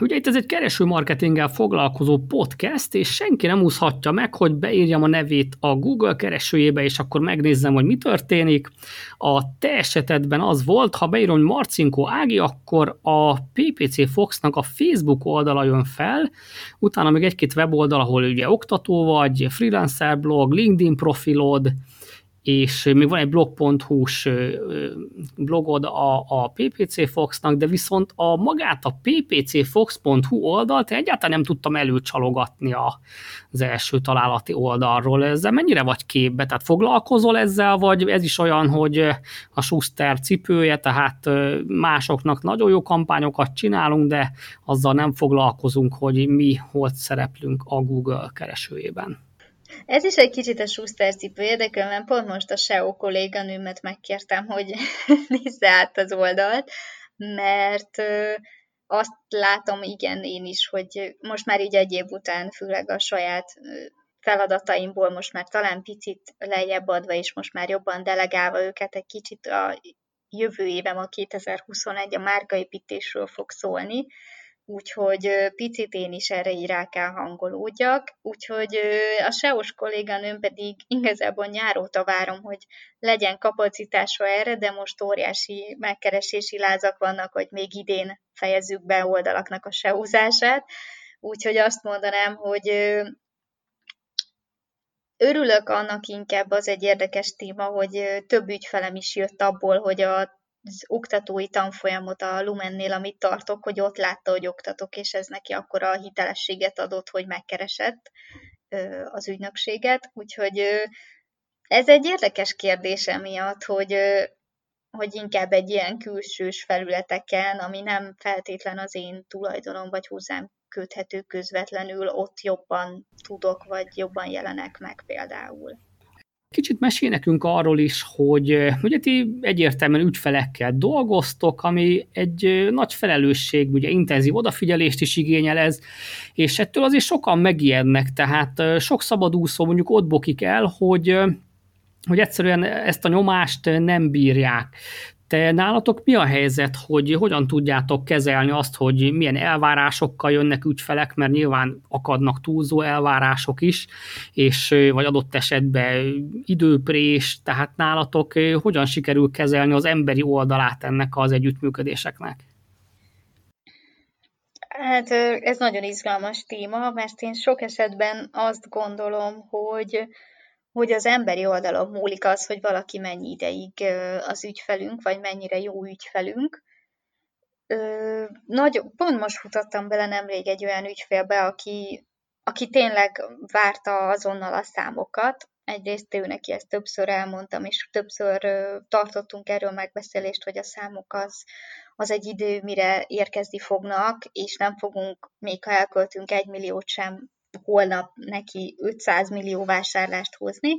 Speaker 1: Ugye itt ez egy kereső marketinggel foglalkozó podcast, és senki nem úszhatja meg, hogy beírjam a nevét a Google keresőjébe, és akkor megnézzem, hogy mi történik. A te esetedben az volt, ha beírom, hogy Marcinko Ági, akkor a PPC Foxnak a Facebook oldala jön fel, utána még egy-két weboldal, ahol ugye oktató vagy, freelancer blog, LinkedIn profilod, és még van egy blog.hu-s blogod a, a PPC Foxnak, de viszont a magát a ppcfox.hu oldalt egyáltalán nem tudtam előcsalogatni a, az első találati oldalról. Ezzel mennyire vagy képbe? Tehát foglalkozol ezzel, vagy ez is olyan, hogy a Schuster cipője, tehát másoknak nagyon jó kampányokat csinálunk, de azzal nem foglalkozunk, hogy mi hol szereplünk a Google keresőjében.
Speaker 2: Ez is egy kicsit a Schuster cipő érdekel, pont most a SEO kolléganőmet megkértem, hogy nézze át az oldalt, mert azt látom, igen, én is, hogy most már így egy év után, főleg a saját feladataimból most már talán picit lejjebb adva, és most már jobban delegálva őket egy kicsit a jövő évem, a 2021 a márkaépítésről fog szólni, úgyhogy picit én is erre így rá kell hangolódjak, úgyhogy a SEO-s kolléganőm pedig igazából nyáróta várom, hogy legyen kapacitása erre, de most óriási megkeresési lázak vannak, hogy még idén fejezzük be oldalaknak a SEO-zását, úgyhogy azt mondanám, hogy örülök annak inkább, az egy érdekes téma, hogy több ügyfelem is jött abból, hogy a az oktatói tanfolyamot a Lumennél, amit tartok, hogy ott látta, hogy oktatok, és ez neki akkor a hitelességet adott, hogy megkeresett az ügynökséget. Úgyhogy ez egy érdekes kérdés emiatt, hogy, hogy inkább egy ilyen külsős felületeken, ami nem feltétlen az én tulajdonom, vagy hozzám köthető közvetlenül, ott jobban tudok, vagy jobban jelenek meg például.
Speaker 1: Kicsit mesél nekünk arról is, hogy ugye ti egyértelműen ügyfelekkel dolgoztok, ami egy nagy felelősség, ugye intenzív odafigyelést is igényel ez, és ettől azért sokan megijednek, tehát sok szabadúszó mondjuk ott bokik el, hogy hogy egyszerűen ezt a nyomást nem bírják. Te nálatok mi a helyzet, hogy hogyan tudjátok kezelni azt, hogy milyen elvárásokkal jönnek ügyfelek, mert nyilván akadnak túlzó elvárások is, és vagy adott esetben időprés, tehát nálatok hogyan sikerül kezelni az emberi oldalát ennek az együttműködéseknek?
Speaker 2: Hát ez nagyon izgalmas téma, mert én sok esetben azt gondolom, hogy hogy az emberi oldalon múlik az, hogy valaki mennyi ideig az ügyfelünk, vagy mennyire jó ügyfelünk. Nagy, pont most futottam bele nemrég egy olyan ügyfélbe, aki, aki tényleg várta azonnal a számokat, egyrészt ő neki ezt többször elmondtam, és többször tartottunk erről megbeszélést, hogy a számok az, az egy idő, mire érkezni fognak, és nem fogunk, még ha elköltünk egy milliót sem, holnap neki 500 millió vásárlást hozni,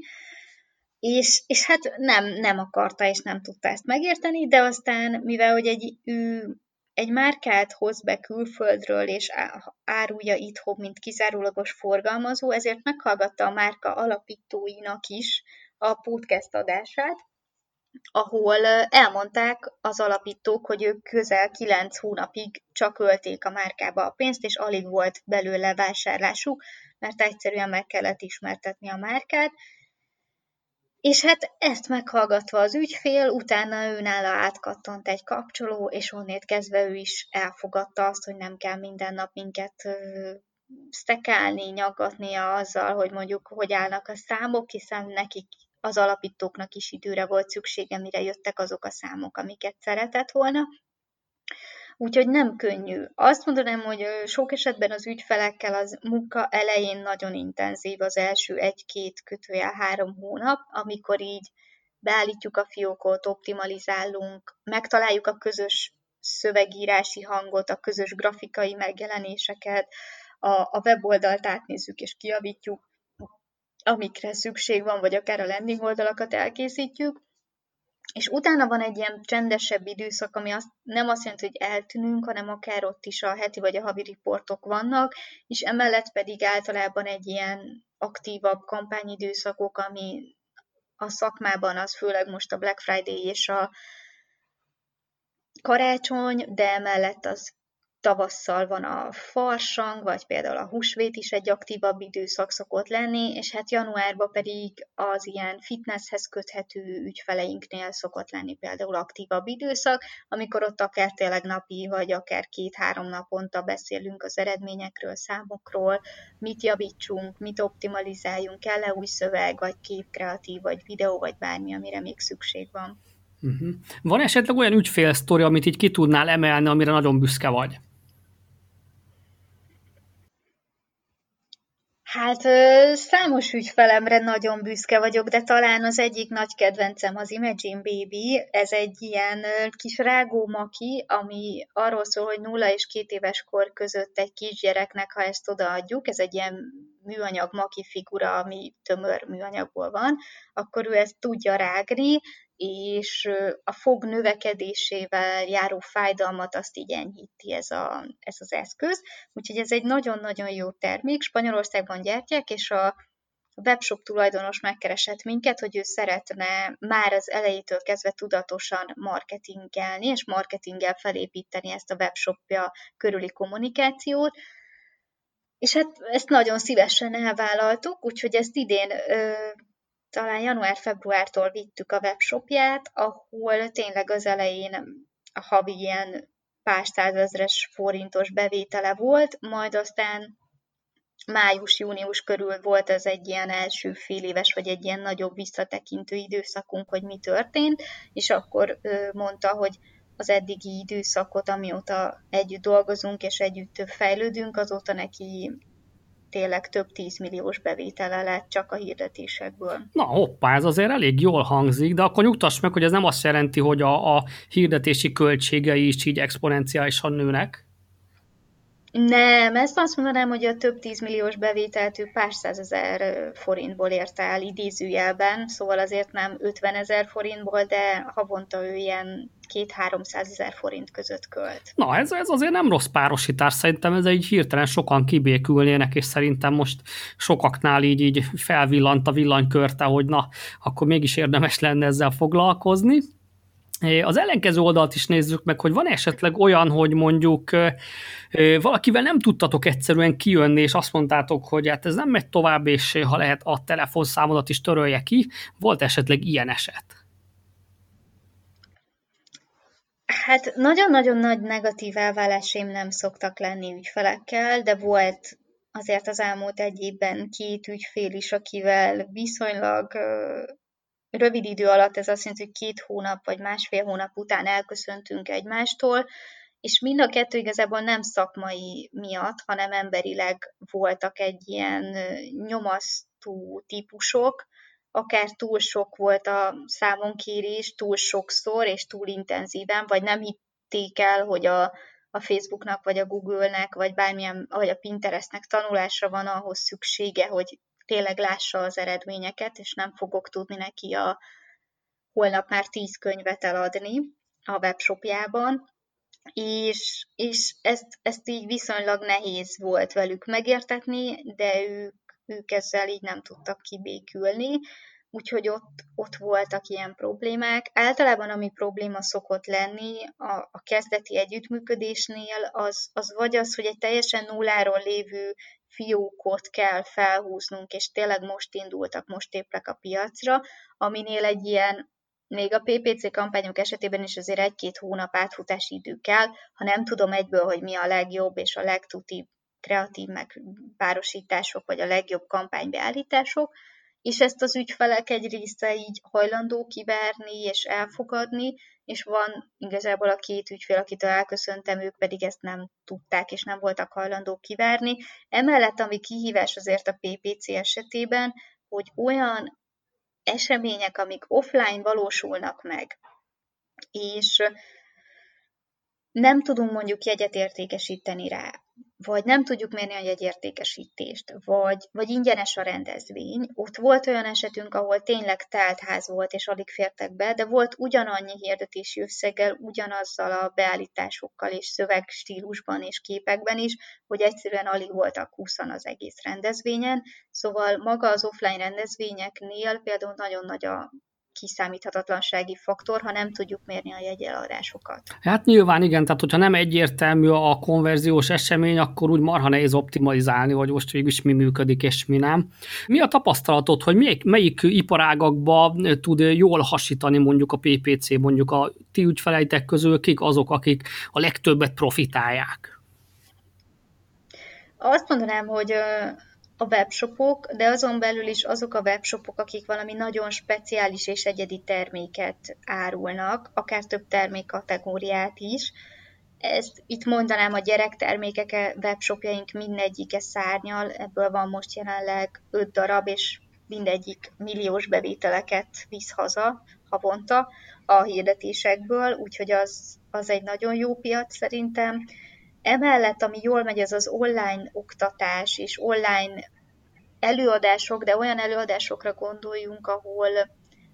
Speaker 2: és, és hát nem, nem akarta és nem tudta ezt megérteni, de aztán, mivel hogy egy, ő egy márkát hoz be külföldről és árulja itthon, mint kizárólagos forgalmazó, ezért meghallgatta a márka alapítóinak is a podcast adását, ahol elmondták az alapítók, hogy ők közel 9 hónapig csak ölték a márkába a pénzt, és alig volt belőle vásárlásuk, mert egyszerűen meg kellett ismertetni a márkát, és hát ezt meghallgatva az ügyfél, utána ő nála átkattant egy kapcsoló, és onnét kezdve ő is elfogadta azt, hogy nem kell minden nap minket sztekálni, nyaggatnia azzal, hogy mondjuk hogy állnak a számok, hiszen nekik az alapítóknak is időre volt szüksége, mire jöttek azok a számok, amiket szeretett volna. Úgyhogy nem könnyű. Azt mondanám, hogy sok esetben az ügyfelekkel az munka elején nagyon intenzív az első egy-két kötőjel három hónap, amikor így beállítjuk a fiókot, optimalizálunk, megtaláljuk a közös szövegírási hangot, a közös grafikai megjelenéseket, a, a weboldalt átnézzük és kiavítjuk, amikre szükség van, vagy akár a landing oldalakat elkészítjük, és utána van egy ilyen csendesebb időszak, ami azt, nem azt jelenti, hogy eltűnünk, hanem akár ott is a heti vagy a havi riportok vannak, és emellett pedig általában egy ilyen aktívabb kampányidőszakok, ami a szakmában az főleg most a Black Friday és a karácsony, de emellett az tavasszal van a farsang, vagy például a húsvét is egy aktívabb időszak szokott lenni, és hát januárban pedig az ilyen fitnesshez köthető ügyfeleinknél szokott lenni például aktívabb időszak, amikor ott akár tényleg napi, vagy akár két-három naponta beszélünk az eredményekről, számokról, mit javítsunk, mit optimalizáljunk, kell-e új szöveg, vagy kép kreatív, vagy videó, vagy bármi, amire még szükség van.
Speaker 1: Uh-huh. Van esetleg olyan ügyfélsztori, amit így ki tudnál emelni, amire nagyon büszke vagy?
Speaker 2: Hát számos ügyfelemre nagyon büszke vagyok, de talán az egyik nagy kedvencem az Imagine Baby. Ez egy ilyen kis rágó maki, ami arról szól, hogy 0 és 2 éves kor között egy kisgyereknek, ha ezt odaadjuk, ez egy ilyen műanyag maki figura, ami tömör műanyagból van, akkor ő ezt tudja rágni, és a fog növekedésével járó fájdalmat azt így enyhíti ez, a, ez az eszköz. Úgyhogy ez egy nagyon-nagyon jó termék. Spanyolországban gyártják, és a webshop tulajdonos megkeresett minket, hogy ő szeretne már az elejétől kezdve tudatosan marketingelni, és marketinggel felépíteni ezt a webshopja körüli kommunikációt, és hát ezt nagyon szívesen elvállaltuk, úgyhogy ezt idén talán január-februártól vittük a webshopját, ahol tényleg az elején a havi ilyen pár százezres forintos bevétele volt, majd aztán május-június körül volt ez egy ilyen első fél éves, vagy egy ilyen nagyobb visszatekintő időszakunk, hogy mi történt, és akkor mondta, hogy az eddigi időszakot, amióta együtt dolgozunk és együtt fejlődünk, azóta neki tényleg több tízmilliós bevétele lett csak a hirdetésekből.
Speaker 1: Na hoppá, ez azért elég jól hangzik, de akkor nyugtass meg, hogy ez nem azt jelenti, hogy a, a hirdetési költségei is így exponenciálisan nőnek.
Speaker 2: Nem, ezt azt mondanám, hogy a több tízmilliós bevételt ő pár százezer forintból érte el idézőjelben, szóval azért nem 50 ezer forintból, de havonta ő ilyen két 300 ezer forint között költ.
Speaker 1: Na, ez, ez azért nem rossz párosítás, szerintem ez egy hirtelen sokan kibékülnének, és szerintem most sokaknál így, így felvillant a villanykörte, hogy na, akkor mégis érdemes lenne ezzel foglalkozni. Az ellenkező oldalt is nézzük meg, hogy van esetleg olyan, hogy mondjuk valakivel nem tudtatok egyszerűen kijönni, és azt mondtátok, hogy hát ez nem megy tovább, és ha lehet a telefonszámodat is törölje ki. Volt esetleg ilyen eset?
Speaker 2: Hát nagyon-nagyon nagy negatív elvállásaim nem szoktak lenni ügyfelekkel, de volt azért az elmúlt egy évben két ügyfél is, akivel viszonylag rövid idő alatt, ez azt jelenti, hogy két hónap vagy másfél hónap után elköszöntünk egymástól, és mind a kettő igazából nem szakmai miatt, hanem emberileg voltak egy ilyen nyomasztó típusok, akár túl sok volt a számonkérés, túl sokszor és túl intenzíven, vagy nem hitték el, hogy a, a Facebooknak, vagy a Google-nek, vagy bármilyen, vagy a Pinterestnek tanulásra van ahhoz szüksége, hogy tényleg lássa az eredményeket, és nem fogok tudni neki a holnap már tíz könyvet eladni a webshopjában, és, és ezt, ezt így viszonylag nehéz volt velük megértetni, de ők, ők ezzel így nem tudtak kibékülni, úgyhogy ott, ott voltak ilyen problémák. Általában ami probléma szokott lenni a, a kezdeti együttműködésnél, az, az vagy az, hogy egy teljesen nulláról lévő fiókot kell felhúznunk, és tényleg most indultak, most éplek a piacra, aminél egy ilyen még a PPC kampányok esetében is azért egy-két hónap átfutási idő kell, ha nem tudom egyből, hogy mi a legjobb és a legtutibb kreatív megpárosítások, vagy a legjobb kampánybeállítások, és ezt az ügyfelek egy része így hajlandó kiverni és elfogadni, és van igazából a két ügyfél, akitől elköszöntem, ők pedig ezt nem tudták és nem voltak hajlandók kiverni. Emellett, ami kihívás azért a PPC esetében, hogy olyan események, amik offline valósulnak meg, és nem tudunk mondjuk jegyet értékesíteni rá, vagy nem tudjuk mérni a jegyértékesítést, vagy, vagy ingyenes a rendezvény. Ott volt olyan esetünk, ahol tényleg telt ház volt, és alig fértek be, de volt ugyanannyi hirdetési összeggel, ugyanazzal a beállításokkal és szövegstílusban és képekben is, hogy egyszerűen alig voltak 20 az egész rendezvényen. Szóval maga az offline rendezvényeknél például nagyon nagy a kiszámíthatatlansági faktor, ha nem tudjuk mérni a jegyeladásokat.
Speaker 1: Hát nyilván igen, tehát hogyha nem egyértelmű a konverziós esemény, akkor úgy marha nehéz optimalizálni, hogy most végülis mi működik és mi nem. Mi a tapasztalatod, hogy melyik, melyik iparágakba tud jól hasítani mondjuk a PPC, mondjuk a ti ügyfeleitek közül, kik azok, akik a legtöbbet profitálják?
Speaker 2: Azt mondanám, hogy a webshopok, de azon belül is azok a webshopok, akik valami nagyon speciális és egyedi terméket árulnak, akár több termékkategóriát is. Ezt itt mondanám, a gyerektermékek webshopjaink mindegyike szárnyal, ebből van most jelenleg 5 darab, és mindegyik milliós bevételeket visz haza havonta a hirdetésekből, úgyhogy az, az egy nagyon jó piac szerintem. Emellett, ami jól megy, az az online oktatás és online előadások, de olyan előadásokra gondoljunk, ahol,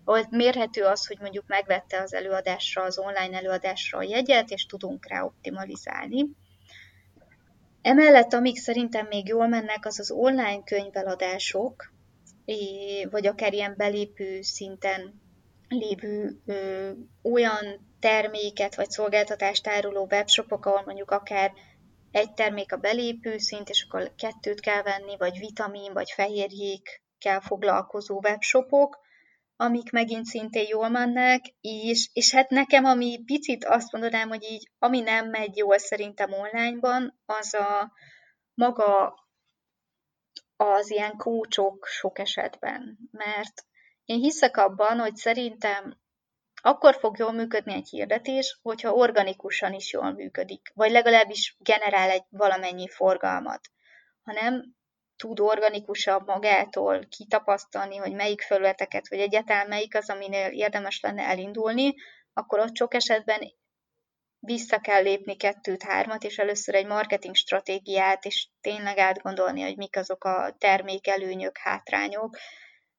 Speaker 2: ahol mérhető az, hogy mondjuk megvette az előadásra, az online előadásra a jegyet, és tudunk rá optimalizálni. Emellett, amik szerintem még jól mennek, az az online könyveladások, vagy akár ilyen belépő szinten lévő ö, olyan terméket vagy szolgáltatást áruló webshopok, ahol mondjuk akár egy termék a belépő szint, és akkor kettőt kell venni, vagy vitamin, vagy fehérjékkel foglalkozó webshopok, amik megint szintén jól mennek, és, és hát nekem, ami picit azt mondanám, hogy így, ami nem megy jól szerintem onlineban, az a maga az ilyen kócsok sok esetben, mert én hiszek abban, hogy szerintem akkor fog jól működni egy hirdetés, hogyha organikusan is jól működik, vagy legalábbis generál egy valamennyi forgalmat. Ha nem tud organikusabb magától kitapasztalni, hogy melyik felületeket, vagy egyáltalán melyik az, aminél érdemes lenne elindulni, akkor ott sok esetben vissza kell lépni kettőt, hármat, és először egy marketing stratégiát, és tényleg átgondolni, hogy mik azok a termékelőnyök, hátrányok,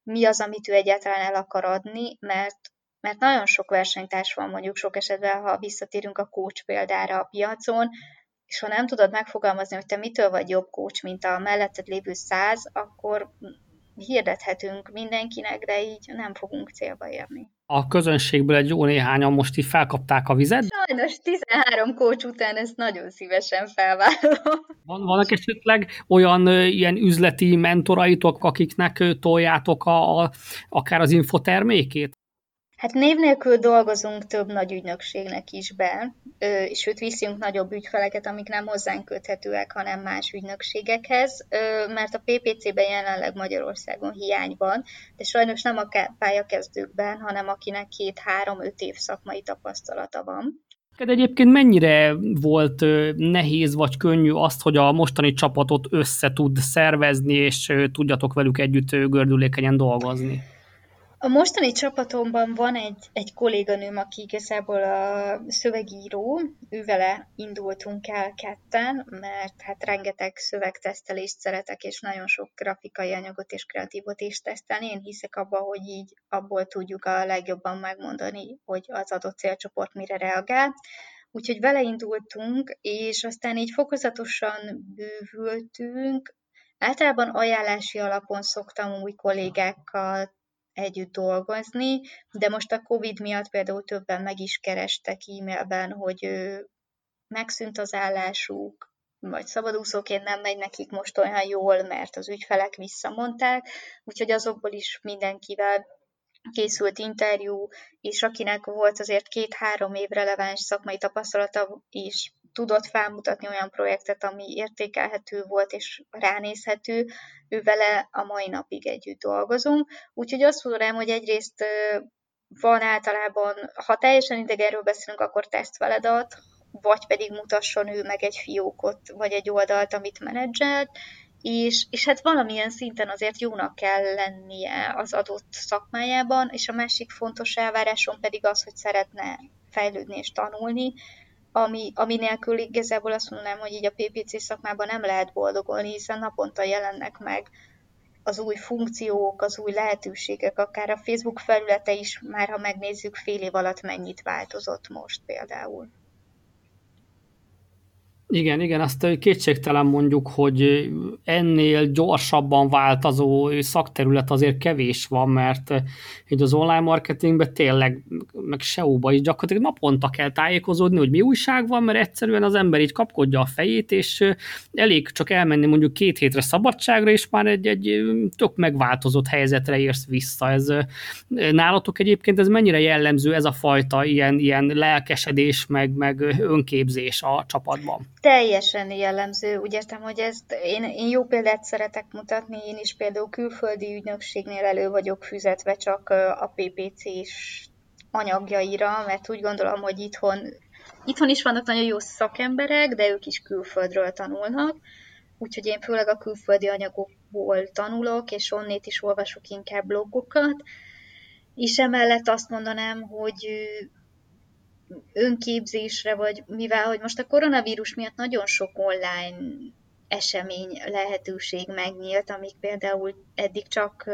Speaker 2: mi az, amit ő egyáltalán el akar adni, mert mert nagyon sok versenytárs van mondjuk sok esetben, ha visszatérünk a coach példára a piacon, és ha nem tudod megfogalmazni, hogy te mitől vagy jobb coach, mint a melletted lévő száz, akkor hirdethetünk mindenkinek, de így nem fogunk célba érni.
Speaker 1: A közönségből egy jó néhányan most így felkapták a vizet.
Speaker 2: Sajnos 13 kócs után ezt nagyon szívesen felvállalom.
Speaker 1: Van, vannak esetleg olyan ilyen üzleti mentoraitok, akiknek toljátok a, a, akár az infotermékét?
Speaker 2: Hát név nélkül dolgozunk több nagy ügynökségnek is be, sőt viszünk nagyobb ügyfeleket, amik nem hozzánk köthetőek, hanem más ügynökségekhez, mert a PPC-ben jelenleg Magyarországon hiány van, de sajnos nem a pályakezdőkben, hanem akinek két-három-öt év szakmai tapasztalata van.
Speaker 1: De egyébként mennyire volt nehéz vagy könnyű azt, hogy a mostani csapatot össze tud szervezni, és tudjatok velük együtt gördülékenyen dolgozni?
Speaker 2: A mostani csapatomban van egy, egy kolléganőm, aki igazából a szövegíró, ővele indultunk el ketten, mert hát rengeteg szövegtesztelést szeretek, és nagyon sok grafikai anyagot és kreatívot is tesztelni. Én hiszek abba, hogy így abból tudjuk a legjobban megmondani, hogy az adott célcsoport mire reagál. Úgyhogy vele indultunk, és aztán így fokozatosan bővültünk. Általában ajánlási alapon szoktam új kollégákkal együtt dolgozni, de most a Covid miatt például többen meg is kerestek e-mailben, hogy megszűnt az állásuk, vagy szabadúszóként nem megy nekik most olyan jól, mert az ügyfelek visszamondták, úgyhogy azokból is mindenkivel készült interjú, és akinek volt azért két-három év releváns szakmai tapasztalata is tudott felmutatni olyan projektet, ami értékelhető volt és ránézhető, ő vele a mai napig együtt dolgozunk. Úgyhogy azt mondanám, hogy egyrészt van általában, ha teljesen idegenről beszélünk, akkor tesztfeladat, vagy pedig mutasson ő meg egy fiókot, vagy egy oldalt, amit menedzselt, és, és hát valamilyen szinten azért jónak kell lennie az adott szakmájában, és a másik fontos elváráson pedig az, hogy szeretne fejlődni és tanulni, ami, ami nélkül igazából azt mondanám, hogy így a PPC szakmában nem lehet boldogolni, hiszen naponta jelennek meg az új funkciók, az új lehetőségek, akár a Facebook felülete is, már ha megnézzük fél év alatt mennyit változott most például.
Speaker 1: Igen, igen, azt kétségtelen mondjuk, hogy ennél gyorsabban változó szakterület azért kevés van, mert így az online marketingben tényleg, meg SEO-ba is gyakorlatilag naponta kell tájékozódni, hogy mi újság van, mert egyszerűen az ember így kapkodja a fejét, és elég csak elmenni mondjuk két hétre szabadságra, és már egy, egy tök megváltozott helyzetre érsz vissza. Ez nálatok egyébként ez mennyire jellemző ez a fajta ilyen, ilyen lelkesedés, meg, meg önképzés a csapatban?
Speaker 2: Teljesen jellemző. Úgy értem, hogy ezt én, én jó példát szeretek mutatni, én is például külföldi ügynökségnél elő vagyok fizetve csak a PPC-s anyagjaira, mert úgy gondolom, hogy itthon, itthon is vannak nagyon jó szakemberek, de ők is külföldről tanulnak, úgyhogy én főleg a külföldi anyagokból tanulok, és onnét is olvasok inkább blogokat, és emellett azt mondanám, hogy önképzésre, vagy mivel, hogy most a koronavírus miatt nagyon sok online esemény lehetőség megnyílt, amik például eddig csak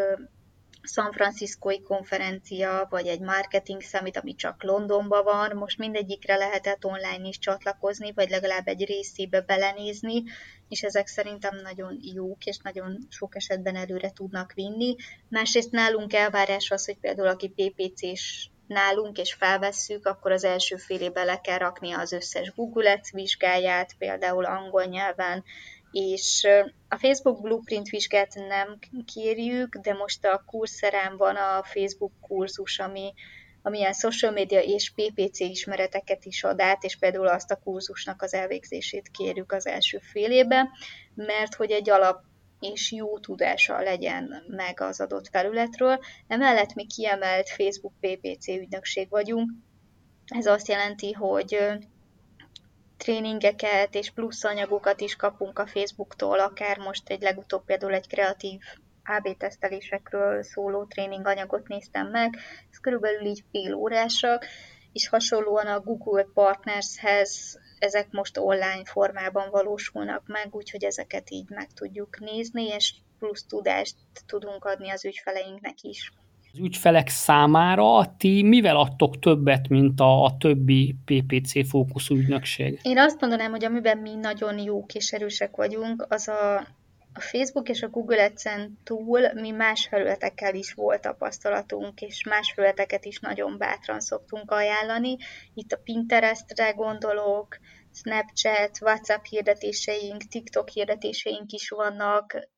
Speaker 2: San Franciscoi konferencia, vagy egy marketing summit, ami csak Londonban van, most mindegyikre lehetett online is csatlakozni, vagy legalább egy részébe belenézni, és ezek szerintem nagyon jók, és nagyon sok esetben előre tudnak vinni. Másrészt nálunk elvárás az, hogy például aki PPC-s nálunk, és felvesszük, akkor az első fél évben le kell rakni az összes Google Ads vizsgáját, például angol nyelven, és a Facebook Blueprint vizsgát nem kérjük, de most a kurszerán van a Facebook kurzus, ami amilyen social media és PPC ismereteket is ad át, és például azt a kurzusnak az elvégzését kérjük az első fél évben, mert hogy egy alap és jó tudása legyen meg az adott felületről. Emellett mi kiemelt Facebook PPC ügynökség vagyunk. Ez azt jelenti, hogy tréningeket és plusz anyagokat is kapunk a Facebooktól, akár most egy legutóbb például egy kreatív AB tesztelésekről szóló tréning anyagot néztem meg, ez körülbelül így fél órásak, és hasonlóan a Google Partnershez ezek most online formában valósulnak meg, úgyhogy ezeket így meg tudjuk nézni, és plusz tudást tudunk adni az ügyfeleinknek is.
Speaker 1: Az ügyfelek számára ti mivel adtok többet, mint a, a többi PPC fókuszú ügynökség?
Speaker 2: Én azt mondanám, hogy amiben mi nagyon jók és erősek vagyunk, az a a Facebook és a Google Ads-en túl mi más felületekkel is volt tapasztalatunk, és más felületeket is nagyon bátran szoktunk ajánlani. Itt a Pinterestre gondolok, Snapchat, WhatsApp hirdetéseink, TikTok hirdetéseink is vannak,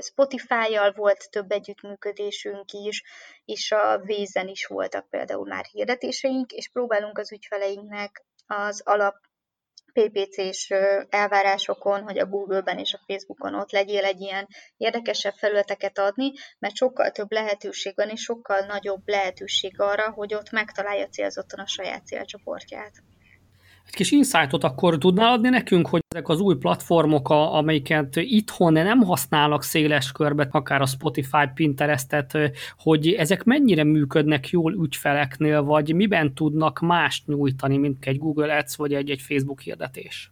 Speaker 2: Spotify-jal volt több együttműködésünk is, és a Vézen is voltak például már hirdetéseink, és próbálunk az ügyfeleinknek az alap PPC-s elvárásokon, hogy a Google-ben és a Facebookon ott legyél egy ilyen érdekesebb felületeket adni, mert sokkal több lehetőség van, és sokkal nagyobb lehetőség arra, hogy ott megtalálja célzottan a saját célcsoportját.
Speaker 1: Egy kis insightot akkor tudnál adni nekünk, hogy ezek az új platformok, amiket itthon nem használnak széles körbe, akár a Spotify, Pinterestet, hogy ezek mennyire működnek jól ügyfeleknél, vagy miben tudnak mást nyújtani, mint egy Google Ads vagy egy, egy Facebook hirdetés?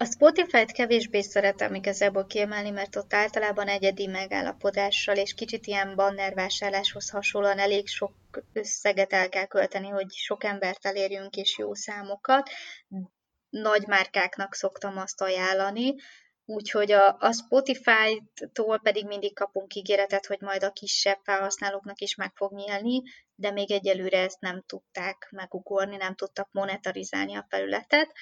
Speaker 2: A Spotify-t kevésbé szeretem igazából kiemelni, mert ott általában egyedi megállapodással és kicsit ilyen bannervásárláshoz hasonlóan elég sok összeget el kell költeni, hogy sok embert elérjünk és jó számokat. Nagy márkáknak szoktam azt ajánlani, úgyhogy a, a Spotify-tól pedig mindig kapunk ígéretet, hogy majd a kisebb felhasználóknak is meg fog nyílni, de még egyelőre ezt nem tudták megugorni, nem tudtak monetarizálni a felületet.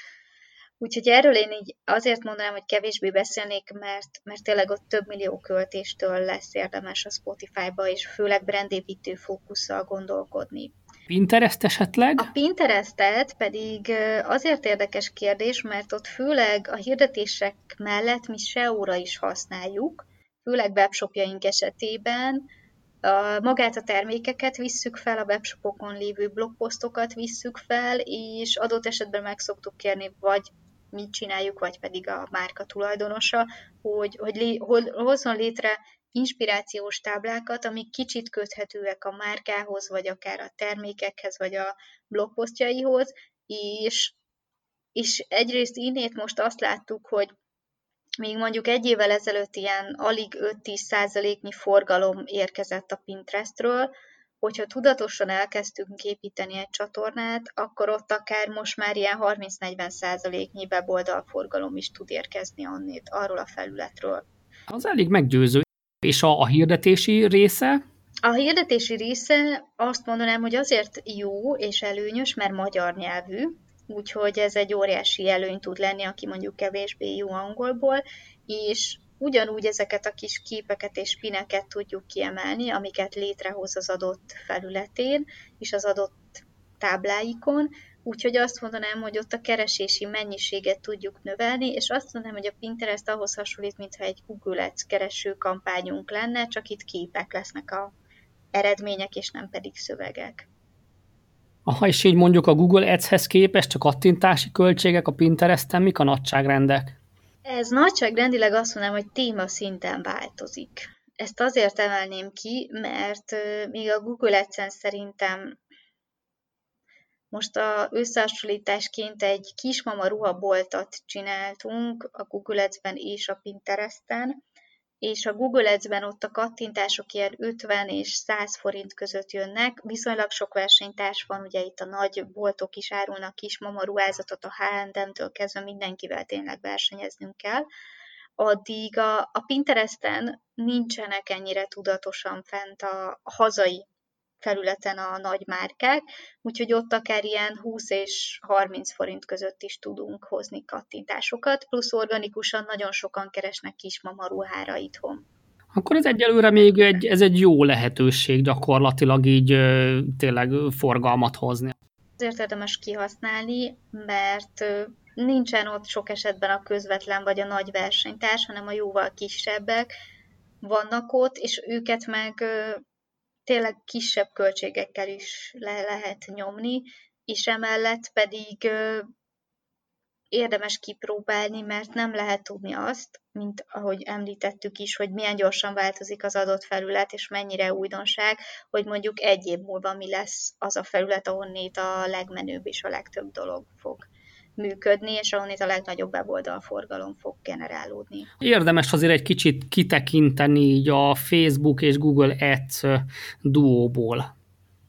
Speaker 2: Úgyhogy erről én így azért mondanám, hogy kevésbé beszélnék, mert, mert tényleg ott több millió költéstől lesz érdemes a Spotify-ba, és főleg brandépítő fókusszal gondolkodni.
Speaker 1: Pinterest esetleg?
Speaker 2: A Pinterestet pedig azért érdekes kérdés, mert ott főleg a hirdetések mellett mi SEO-ra is használjuk, főleg webshopjaink esetében, a, magát a termékeket visszük fel, a webshopokon lévő blogposztokat visszük fel, és adott esetben meg szoktuk kérni vagy mi csináljuk, vagy pedig a márka tulajdonosa, hogy, hogy, lé, hozzon létre inspirációs táblákat, amik kicsit köthetőek a márkához, vagy akár a termékekhez, vagy a blogposztjaihoz, és, és egyrészt innét most azt láttuk, hogy még mondjuk egy évvel ezelőtt ilyen alig 5-10 százaléknyi forgalom érkezett a Pinterestről, hogyha tudatosan elkezdtünk építeni egy csatornát, akkor ott akár most már ilyen 30-40 százaléknyi weboldalforgalom is tud érkezni annét, arról a felületről.
Speaker 1: Az elég meggyőző. És a, a hirdetési része?
Speaker 2: A hirdetési része azt mondanám, hogy azért jó és előnyös, mert magyar nyelvű, úgyhogy ez egy óriási előny tud lenni, aki mondjuk kevésbé jó angolból, és Ugyanúgy ezeket a kis képeket és pineket tudjuk kiemelni, amiket létrehoz az adott felületén és az adott tábláikon, úgyhogy azt mondanám, hogy ott a keresési mennyiséget tudjuk növelni, és azt mondanám, hogy a Pinterest ahhoz hasonlít, mintha egy Google Ads kereső kampányunk lenne, csak itt képek lesznek a eredmények, és nem pedig szövegek.
Speaker 1: Aha, és így mondjuk a Google Ads-hez képest a kattintási költségek a Pinteresten mik a nagyságrendek?
Speaker 2: Ez nagyságrendileg azt mondanám, hogy téma szinten változik. Ezt azért emelném ki, mert még a Google AdSense szerintem most a összehasonlításként egy kismama ruhaboltat csináltunk a Google Ads-ben és a Pinteresten, és a Google Ads-ben ott a kattintások ilyen 50 és 100 forint között jönnek. Viszonylag sok versenytárs van, ugye itt a nagy boltok is árulnak kis mamaruházatot, a H&M-től kezdve mindenkivel tényleg versenyeznünk kell. Addig a, a Pinteresten nincsenek ennyire tudatosan fent a, a hazai felületen a nagy márkák, úgyhogy ott akár ilyen 20 és 30 forint között is tudunk hozni kattintásokat, plusz organikusan nagyon sokan keresnek kismama ruhára itthon.
Speaker 1: Akkor ez egyelőre még egy, ez egy jó lehetőség gyakorlatilag így tényleg forgalmat hozni.
Speaker 2: Azért érdemes kihasználni, mert nincsen ott sok esetben a közvetlen vagy a nagy versenytárs, hanem a jóval kisebbek vannak ott, és őket meg tényleg kisebb költségekkel is le lehet nyomni, és emellett pedig érdemes kipróbálni, mert nem lehet tudni azt, mint ahogy említettük is, hogy milyen gyorsan változik az adott felület, és mennyire újdonság, hogy mondjuk egy év múlva mi lesz az a felület, ahonnét a legmenőbb és a legtöbb dolog fog működni, és ahonnét a legnagyobb weboldal forgalom fog generálódni.
Speaker 1: Érdemes azért egy kicsit kitekinteni így a Facebook és Google Ads duóból.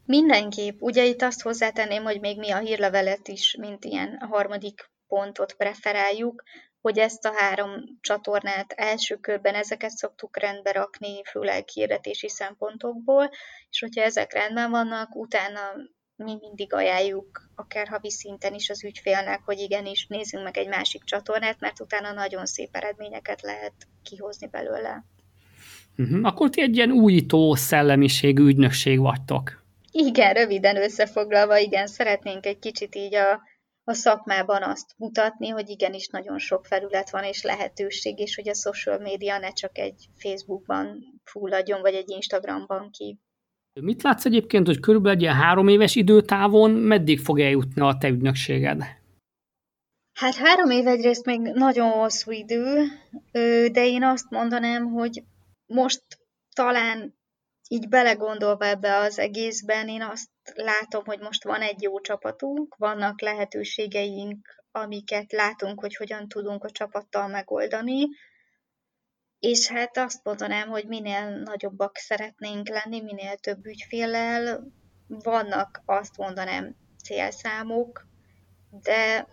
Speaker 2: Mindenképp. Ugye itt azt hozzátenném, hogy még mi a hírlevelet is, mint ilyen harmadik pontot preferáljuk, hogy ezt a három csatornát első körben ezeket szoktuk rendbe rakni, főleg hirdetési szempontokból, és hogyha ezek rendben vannak, utána mi mindig ajánljuk, akár havi szinten is az ügyfélnek, hogy igenis nézzünk meg egy másik csatornát, mert utána nagyon szép eredményeket lehet kihozni belőle.
Speaker 1: Uh-huh. Akkor ti egy ilyen újító szellemiségű ügynökség vagytok.
Speaker 2: Igen, röviden összefoglalva, igen, szeretnénk egy kicsit így a, a szakmában azt mutatni, hogy igenis nagyon sok felület van és lehetőség, és hogy a social média ne csak egy Facebookban fulladjon, vagy egy Instagramban ki.
Speaker 1: Mit látsz egyébként, hogy körülbelül egy ilyen három éves időtávon meddig fog eljutni a te ügynökséged?
Speaker 2: Hát három év egyrészt még nagyon hosszú idő, de én azt mondanám, hogy most talán így belegondolva ebbe az egészben, én azt látom, hogy most van egy jó csapatunk, vannak lehetőségeink, amiket látunk, hogy hogyan tudunk a csapattal megoldani, és hát azt mondanám, hogy minél nagyobbak szeretnénk lenni, minél több ügyféllel, vannak azt mondanám célszámok, de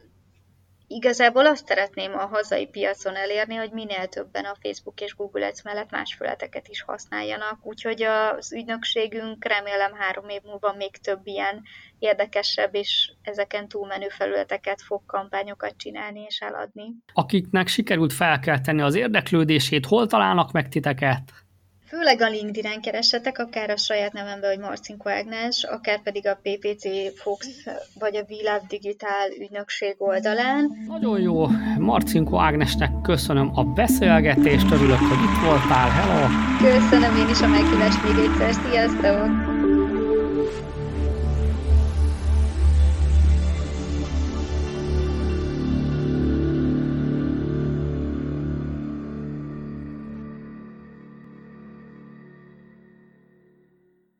Speaker 2: Igazából azt szeretném a hazai piacon elérni, hogy minél többen a Facebook és Google Ads mellett más felületeket is használjanak, úgyhogy az ügynökségünk remélem három év múlva még több ilyen érdekesebb és ezeken túlmenő felületeket fog kampányokat csinálni és eladni.
Speaker 1: Akiknek sikerült felkelteni az érdeklődését, hol találnak meg titeket?
Speaker 2: Főleg a LinkedIn-en keressetek, akár a saját nevembe, hogy Marcinko Ágnes, akár pedig a PPC Fox vagy a Vilab Digitál ügynökség oldalán.
Speaker 1: Nagyon jó, Marcinko Ágnesnek köszönöm a beszélgetést, örülök, hogy itt voltál, hello!
Speaker 2: Köszönöm én is a meghívást még egyszer, sziasztok!